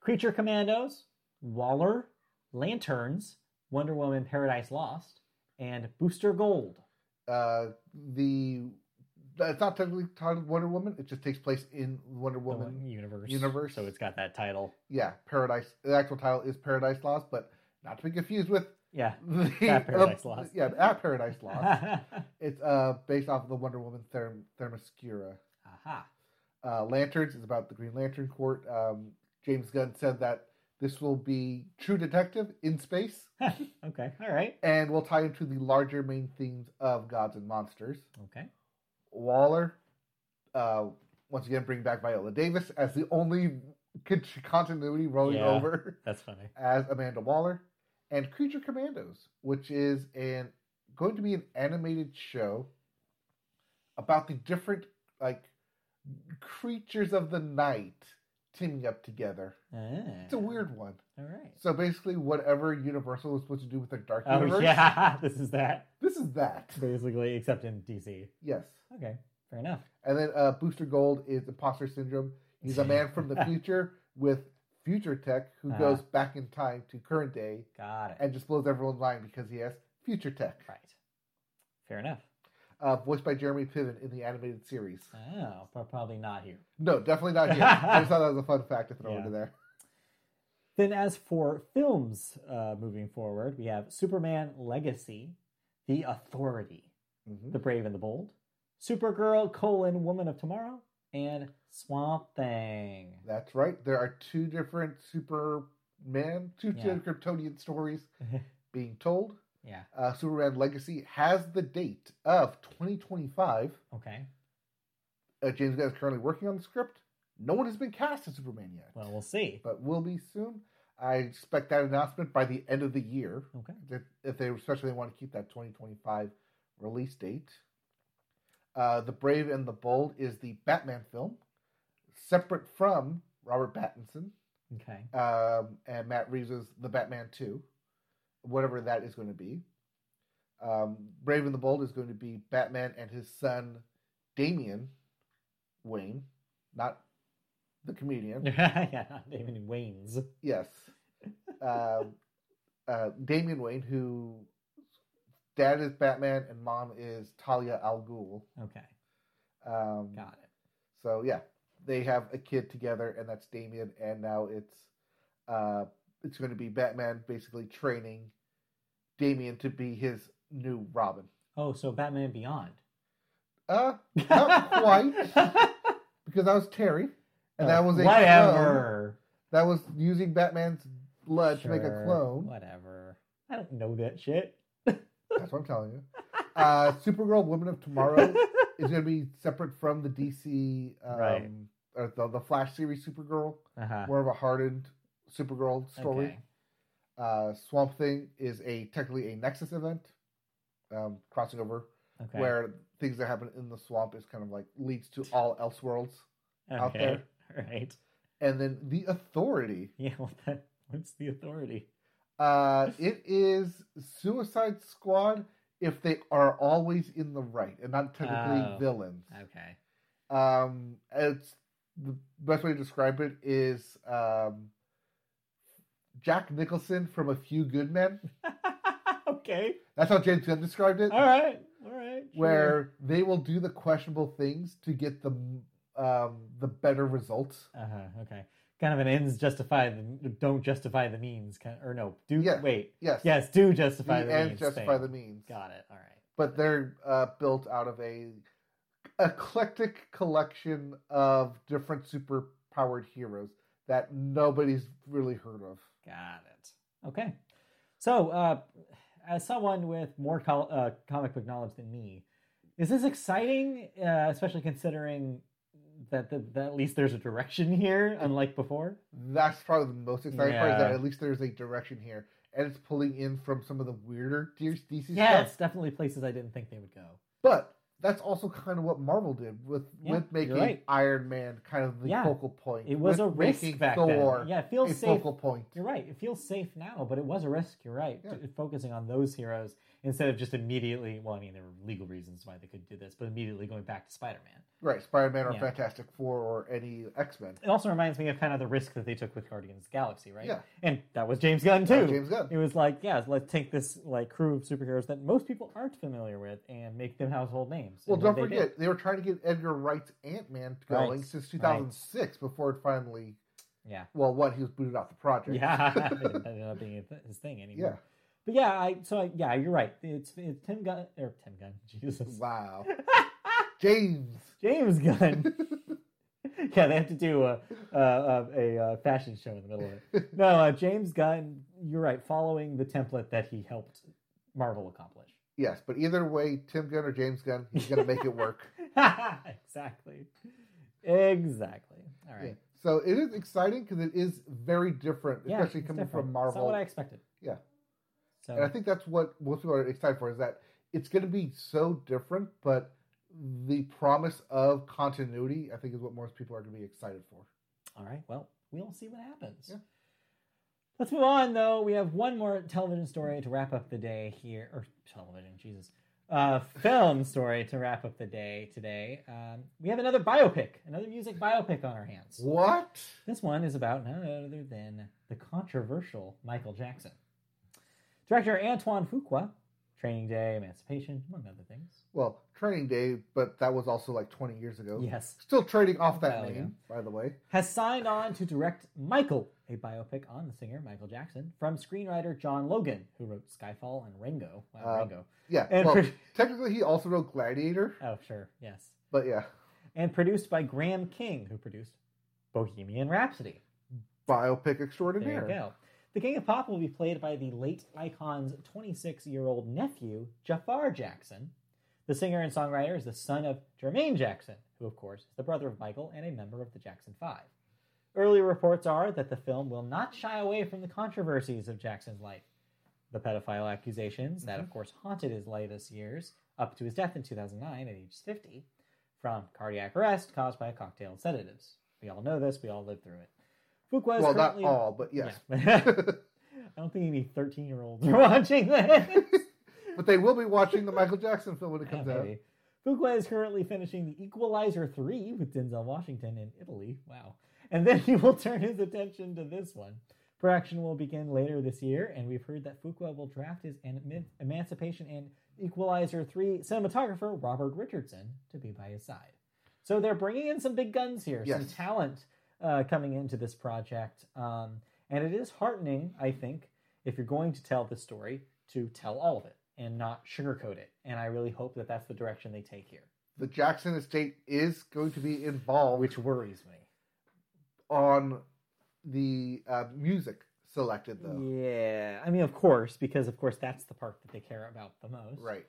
Creature Commandos, Waller, Lanterns, Wonder Woman: Paradise Lost, and Booster Gold. Uh, the it's not technically titled Wonder Woman; it just takes place in Wonder Woman. universe. universe. So it's got that title. Yeah, Paradise. The actual title is Paradise Lost, but not to be confused with Yeah. the At Paradise uh, Lost. Yeah, at Paradise Lost. It's uh based off of the Wonder Woman Therm- Themyscira. Aha. Uh, Lanterns is about the Green Lantern Corps. Um, James Gunn said that this will be True Detective in space okay. All right. and we'll tie into the larger main themes of gods and monsters. Okay. Waller, uh, once again, bring back Viola Davis as the only continuity rolling Yeah. over That's funny. as Amanda Waller, and Creature Commandos, which is an going to be an animated show about the different like creatures of the night teaming up together. Ah, It's a weird one. All right. So basically, whatever Universal was supposed to do with their Dark Oh Universe, yeah, this is that this is that. basically, except in DC. Yes. Okay, fair enough. And then uh, Booster Gold is Imposter Syndrome. He's a man from the future with future tech who Ah. goes back in time to current day Got it. and just blows everyone's mind because he has future tech. right. Fair enough. Uh, voiced by Jeremy Piven in the animated series. Oh, but probably not here. No, definitely not here. I just thought that was a fun fact to throw Yeah. into there. Then, as for films uh, moving forward, we have Superman Legacy, The Authority, Mhm. The Brave and the Bold, Supergirl: colon, Woman of Tomorrow, and Swamp Thing. That's right. There are two different Superman, two Yeah. different Kryptonian stories being told. Yeah. Uh, Superman Legacy has the date of 2025. Okay. Uh, James Gunn is currently working on the script. No one has been cast as Superman yet, Well, we'll see. but will be soon. I expect that announcement by the end of the year. Okay. If- If they especially want to keep that 2025 release date. Uh, the Brave and the Bold is the Batman film, separate from Robert Pattinson Okay. um, and Matt Reeves' The Batman 2, whatever that is going to be. Um, Brave and the Bold is going to be Batman and his son Damian Wayne, not the comedian. yeah, not David Wayne's. yes. Um, uh, Damian Wayne, who dad is Batman and mom is Talia al Ghul. Okay. Um, Got it. So yeah, they have a kid together, and that's Damien. And now it's uh, it's going to be Batman basically training Damien to be his new Robin. Oh, so Batman Beyond. Uh, not quite, because that was Terry, and that was a clone. whatever. That was using Batman's blood to make a clone. Whatever. I don't know that shit. That's what I'm telling you. Uh, Supergirl, Woman of Tomorrow, is going to be separate from the DC, um, Right. or the, the Flash series Supergirl. Uh-huh. more of a hardened Supergirl story. Okay. Uh, Swamp Thing is a technically a Nexus event, um, crossing over Okay. where things that happen in the swamp is kind of like leads to all Elseworlds, out there. Right. and then the Authority. Yeah. What that, what's the authority? Uh, it is Suicide Squad if they are always in the right and not technically Oh. villains. Okay. Um, it's the best way to describe it is um, Jack Nicholson from A Few Good Men. okay. That's how James Gunn described it. All right. All right. sure. Where they will do the questionable things to get the um, the better results. Uh-huh. Okay. Kind of an ends justify the don't justify the means. Kind or no. Do Yeah. wait. Yes, Yes. Do justify the the, ends means. justify thing. the means. Got it. All right. But they're uh, built out of a eclectic collection of different super powered heroes that nobody's really heard of. Got it. Okay. So, uh, as someone with more col- uh, comic book knowledge than me, is this exciting? Uh, especially considering that, that, that at least there's a direction here, unlike before. That's probably the most exciting part. Is that at least there's a direction here, and it's pulling in from some of the weirder DC Yes, stuff. definitely places I didn't think they would go. But that's also kind of what Marvel did with Yeah, with making right. Iron Man kind of the Yeah. focal point. It was with a risk back Thor then. Yeah, it feels safe. focal point. You're right. It feels safe now, but it was a risk. You're right. Yeah. Focusing on those heroes instead of just immediately. Well, I mean, there were legal reasons why they could do this, but immediately going back to Spider-Man. Right, Spider Man or. Fantastic Four or any X Men. It also reminds me of kind of the risk that they took with Guardians of the Galaxy, right? Yeah. And that was James Gunn too. James Gunn. It was like, yeah, let's take this like crew of superheroes that most people aren't familiar with and make them household names. Well, don't forget, did. they were trying to get Edgar Wright's Ant Man going Right, since 2006 before it finally. Yeah. Well, one, he was booted off the project. Yeah, it ended up being his thing anymore. Yeah. But yeah, I so I, yeah, you're right. It's it's Tim Gunn or Tim Gunn, Jesus, Wow. James. James Gunn. yeah, they have to do a a, a, a fashion show in the middle of it. No, uh, James Gunn. You're right. Following the template that he helped Marvel accomplish. Yes, but either way, Tim Gunn or James Gunn, he's going to make it work. exactly. Exactly. All right. Yeah. So it is exciting because it is very different, Yeah, especially coming different. from It's not Marvel. what I expected. Yeah. So And I think that's what most people are excited for is that it's going to be so different, but the promise of continuity, I think, is what most people are going to be excited for. All right. Well, we'll see what happens. Yeah. Let's move on, though. We have one more television story to wrap up the day here, or television, Jesus, uh, film story to wrap up the day today. Um, we have another biopic, another music biopic on our hands. What? This one is about none other than the controversial Michael Jackson. Director Antoine Fuqua, Training Day, Emancipation, among other things. Well, Training Day, but that was also like 20 years ago. Yes. Still trading off that ago. name, by the way. has signed on to direct Michael, a biopic on the singer Michael Jackson, from screenwriter John Logan, who wrote Skyfall and Ringo. Wow, Uh, Ringo. Yeah. And well, pro- technically, he also wrote Gladiator, Oh, sure, yes. but yeah, And produced by Graham King, who produced Bohemian Rhapsody. biopic There extraordinaire. you go. The King of Pop will be played by the late icon's 26 year old nephew, Jafar Jackson. The singer and songwriter is the son of Jermaine Jackson, who, of course, is the brother of Michael and a member of the Jackson Five. Early reports are that the film will not shy away from the controversies of Jackson's life. The pedophile accusations that, of mm-hmm. course, haunted his latest years up to his death in 2009 at age 50 from cardiac arrest caused by a cocktail of sedatives. We all know this, we all lived through it. Fuqua is Well, not all, but yes. yeah. I don't think any 13 year olds are watching this. but they will be watching the Michael Jackson film when it comes Yeah, out. Fuqua is currently finishing The Equalizer 3 with Denzel Washington in Italy. Wow. And then he will turn his attention to this one. Production will begin later this year, and we've heard that Fuqua will draft his Eman- Emancipation and Equalizer 3 cinematographer Robert Richardson to be by his side. So they're bringing in some big guns here, some talent uh, coming into this project. Um, and it is heartening, I think, if you're going to tell this story, to tell all of it and not sugarcoat it. And I really hope that that's the direction they take here, The Jackson estate is going to be involved which worries me. on the uh, music selected, though. Yeah, I mean, of course, because of course that's the part that they care about the most. Right.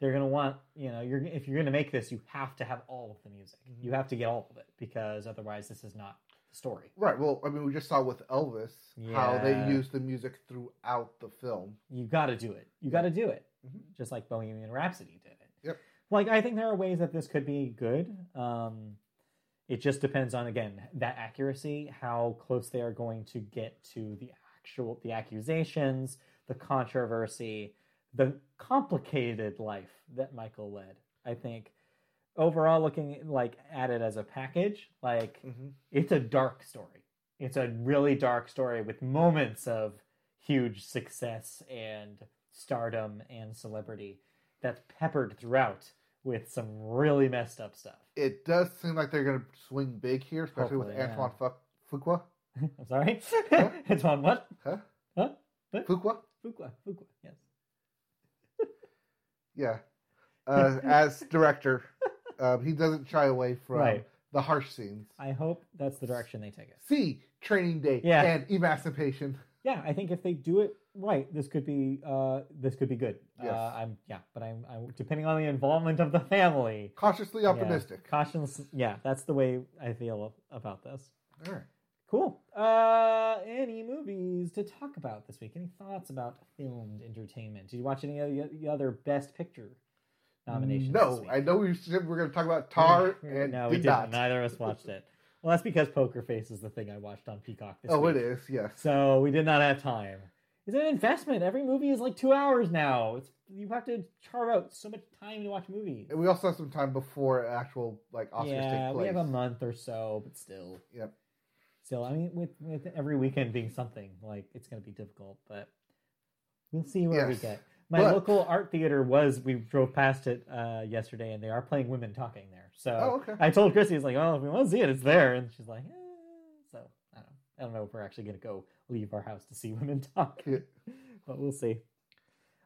They're gonna want, you know, you're if you're gonna make this, you have to have all of the music. Mhm. You have to get all of it because otherwise, this is not the story. Right. Well, I mean, we just saw with Elvis how they Yeah. used the music throughout the film. You got to do it. You got to do it, Mhm. just like Bohemian Rhapsody did it. Yep. Like I think there are ways that this could be good. Um, it just depends on again that accuracy, how close they are going to get to the actual the accusations, the controversy, the complicated life that Michael led. I think overall, looking like at it as a package, like Mm-hmm. it's a dark story. It's a really dark story with moments of huge success and stardom and celebrity that's peppered throughout with some really messed up stuff. It does seem like they're going to swing big here, especially with Hopefully, yeah. Antoine Fu- Fuqua. I'm sorry. Huh? it's on what? Huh? Huh? What? Fuqua? Fuqua. Fuqua. Yes. Yeah. Uh, as director, um, he doesn't shy away from Right. the harsh scenes. I hope that's the direction they take it. See Training Day Yeah. and Emancipation. Yeah, I think if they do it right, this could be uh, this could be good. Yes. Uh, I'm yeah, but I'm, I'm depending on the involvement of the family. Cautiously optimistic. Yeah, cautious. Yeah, that's the way I feel about this. All right. Cool. Uh, any movies to talk about this week? Any thoughts about filmed entertainment? Did you watch any of the other Best Picture nominations? this No. I know we said we were going to talk about Tar, and no, we did didn't. not. Neither of us watched it. Well, that's because Poker Face is the thing I watched on Peacock this Oh, week. it is. Yes. So we did not have time. It's an investment. Every movie is like two hours now. It's you have to carve out so much time to watch movies. And we also have some time before actual like Oscars yeah, take place. we have a month or so, but still. Yep. Still, I mean, with with every weekend being something, like it's going to be difficult, but we'll see where we get. My local art theater was we drove past it uh, yesterday, and they are playing Women Talking there. So Oh, okay. I told Chrissy, "It's like, oh, if we want to see it, it's there," and she's like, eh. "So I don't, know. I don't know if we're actually going to go leave our house to see Women Talk, Yeah. but we'll see."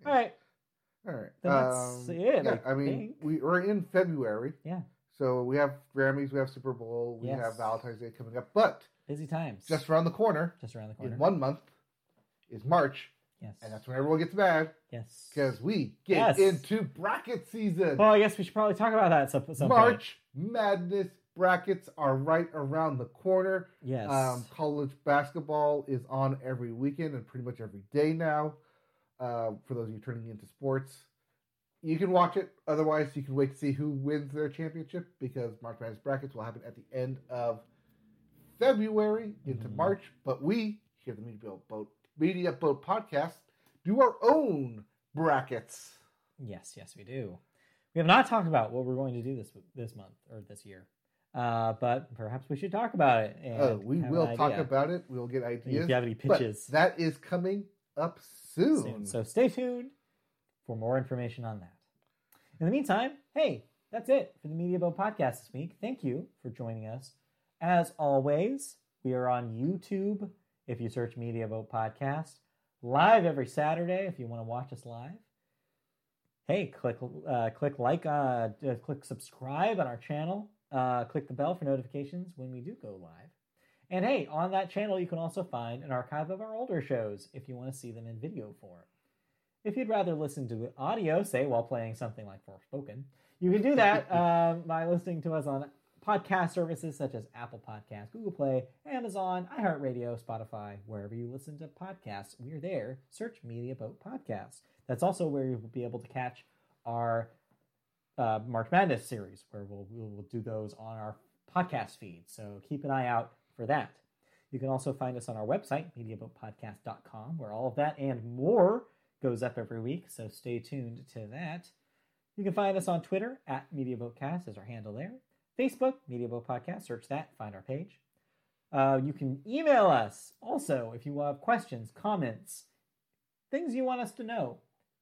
All right, All right. Then that's Um, it, Yeah, I I, mean, think. we are in February. Yeah. So we have Grammys, we have Super Bowl, we Yes. have Valentine's Day coming up. But busy times just around the corner, just around the corner. in one month, is March. Yes, And that's when everyone gets mad yes. because we get Yes. into bracket season. Well, I guess we should probably talk about that at some, some point. March Madness brackets are right around the corner. Yes. Um, college basketball is on every weekend and pretty much every day now. Uh, for those of you turning into sports, you can watch it. Otherwise, you can wait to see who wins their championship because March Madness brackets will happen at the end of February into Mhm. March, but we here at the Media Boat Media Boat Podcast do our own brackets. Yes, yes, we do. We have not talked about what we're going to do this this month or this year, uh, but perhaps we should talk about it. And Oh, we will talk about it. We'll get If ideas. you have any pitches, that is coming up soon. soon. So stay tuned for more information on that. In the meantime, hey, that's it for the Media Boat Podcast this week. Thank you for joining us. As always, we are on YouTube if you search Media Boat Podcast, live every Saturday if you want to watch us live. Hey, click uh, click like, uh, uh, click subscribe on our channel. Uh, click the bell for notifications when we do go live. And hey, on that channel, you can also find an archive of our older shows if you want to see them in video form. If you'd rather listen to audio, say while playing something like Forspoken, you can do that um, by listening to us on podcast services such as Apple Podcasts, Google Play, Amazon, iHeartRadio, Spotify, wherever you listen to podcasts. We're there. Search Media Boat Podcasts. That's also where you'll be able to catch our uh, March Madness series, where we'll, we'll do those on our podcast feed. So keep an eye out for that. You can also find us on our website, mediaboatpodcast.com, where all of that and more goes up every week. So stay tuned to that. You can find us on Twitter at MediaBoatCast is our handle there. Facebook, MediaBoat Podcast, search that, find our page. Uh, you can email us also if you have questions, comments, things you want us to know.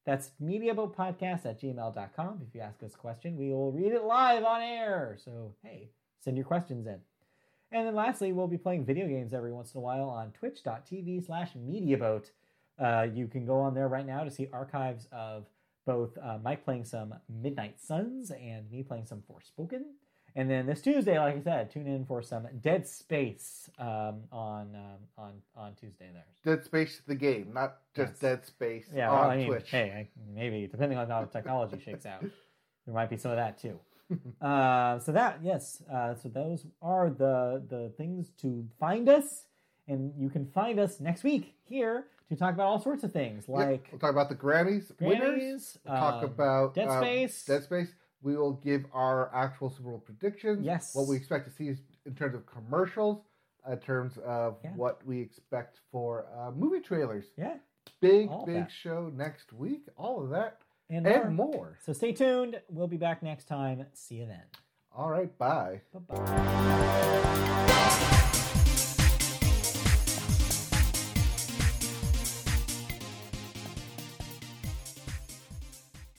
That's MediaBoatPodcast at gmail.com. If you ask us a question, we will read it live on air. So, hey, send your questions in. And then lastly, we'll be playing video games every once in a while on twitch.tv slash MediaBoat. Uh, you can go on there right now to see archives of both uh, Mike playing some Midnight Suns and me playing some Forspoken. And then this Tuesday, like I said, tune in for some Dead Space um, on um, on on Tuesday there. Dead Space the game, not just Yes. Dead Space Yeah, on well, I mean, Twitch. hey, I, maybe depending on how the technology shakes out, there might be some of that too. uh, so that yes, uh, so those are the the things to find us, and you can find us next week here to talk about all sorts of things Yeah, like we'll talk about the Grammys, winners. We'll talk um, about Dead um, Space. Dead Space. We will give our actual Super Bowl predictions. Yes. What we expect to see in terms of commercials, in terms of Yeah. what we expect for uh, movie trailers. yeah, Big, big that. show next week. All of that and, and more. more. So stay tuned. We'll be back next time. See you then. All right. Bye. Bye bye.